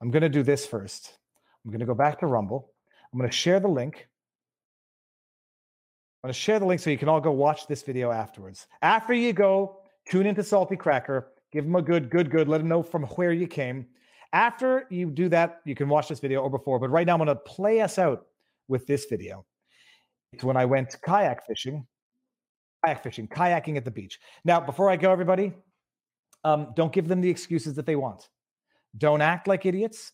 I'm going to do this first. I'm going to go back to Rumble. I'm going to share the link. I'm going to share the link so you can all go watch this video afterwards. After you go, tune into Salty Cracker, give them a good, good, good. Let them know from where you came. After you do that, you can watch this video or before. But right now, I'm going to play us out with this video. It's when I went kayak fishing, kayak fishing, kayaking at the beach. Now, before I go, everybody, um, don't give them the excuses that they want. Don't act like idiots.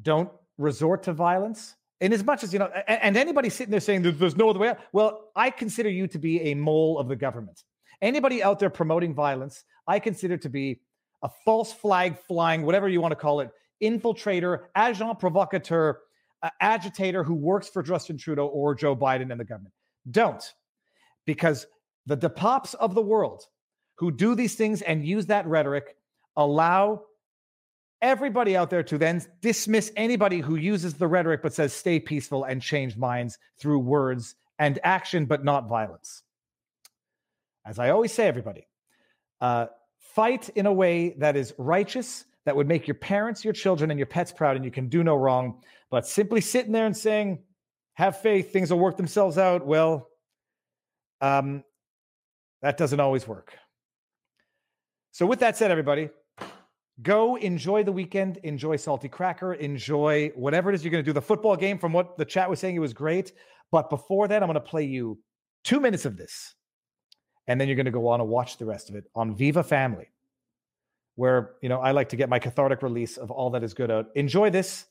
Don't resort to violence. And as much as you know, a- and, anybody sitting there saying "There's- there's no other way out, well, I consider you to be a mole of the government. Anybody out there promoting violence, I consider to be a false flag flying, whatever you want to call it, infiltrator, agent provocateur, uh, agitator who works for Justin Trudeau or Joe Biden and the government. Don't, because the DePapes of the world who do these things and use that rhetoric allow everybody out there to then dismiss anybody who uses the rhetoric but says stay peaceful and change minds through words and action, but not violence. As I always say, everybody, uh, fight in a way that is righteous, that would make your parents, your children, and your pets proud, and you can do no wrong. But simply sitting there and saying, have faith, things will work themselves out, well, um, that doesn't always work. So, with that said, everybody, go enjoy the weekend, enjoy Salty Cracker, enjoy whatever it is you're going to do. The football game, from what the chat was saying, it was great. But before that, I'm going to play you two minutes of this. And then you're going to go on and watch the rest of it on Viva Family, where, you know, I like to get my cathartic release of all that is good out. Enjoy this.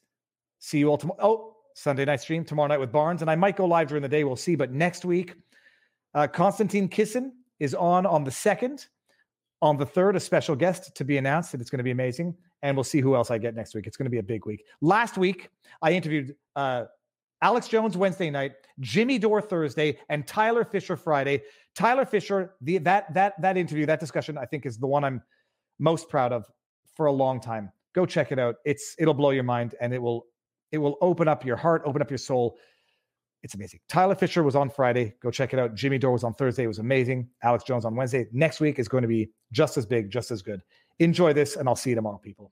See you all tomorrow. Oh, Sunday night stream tomorrow night with Barnes. And I might go live during the day. We'll see. But next week, uh, Konstantin Kisin is on on the second. On the third, a special guest to be announced, and it's going to be amazing. And we'll see who else I get next week. It's going to be a big week. Last week, I interviewed uh, Alex Jones Wednesday night, Jimmy Dore Thursday, and Tyler Fischer Friday. Tyler Fischer, the that that that interview, that discussion, I think is the one I'm most proud of for a long time. Go check it out. It's it'll blow your mind, and it will it will open up your heart, open up your soul. It's amazing. Tyler Fischer was on Friday. Go check it out. Jimmy Dore was on Thursday. It was amazing. Alex Jones on Wednesday. Next week is going to be just as big, just as good. Enjoy this, and I'll see you tomorrow, people.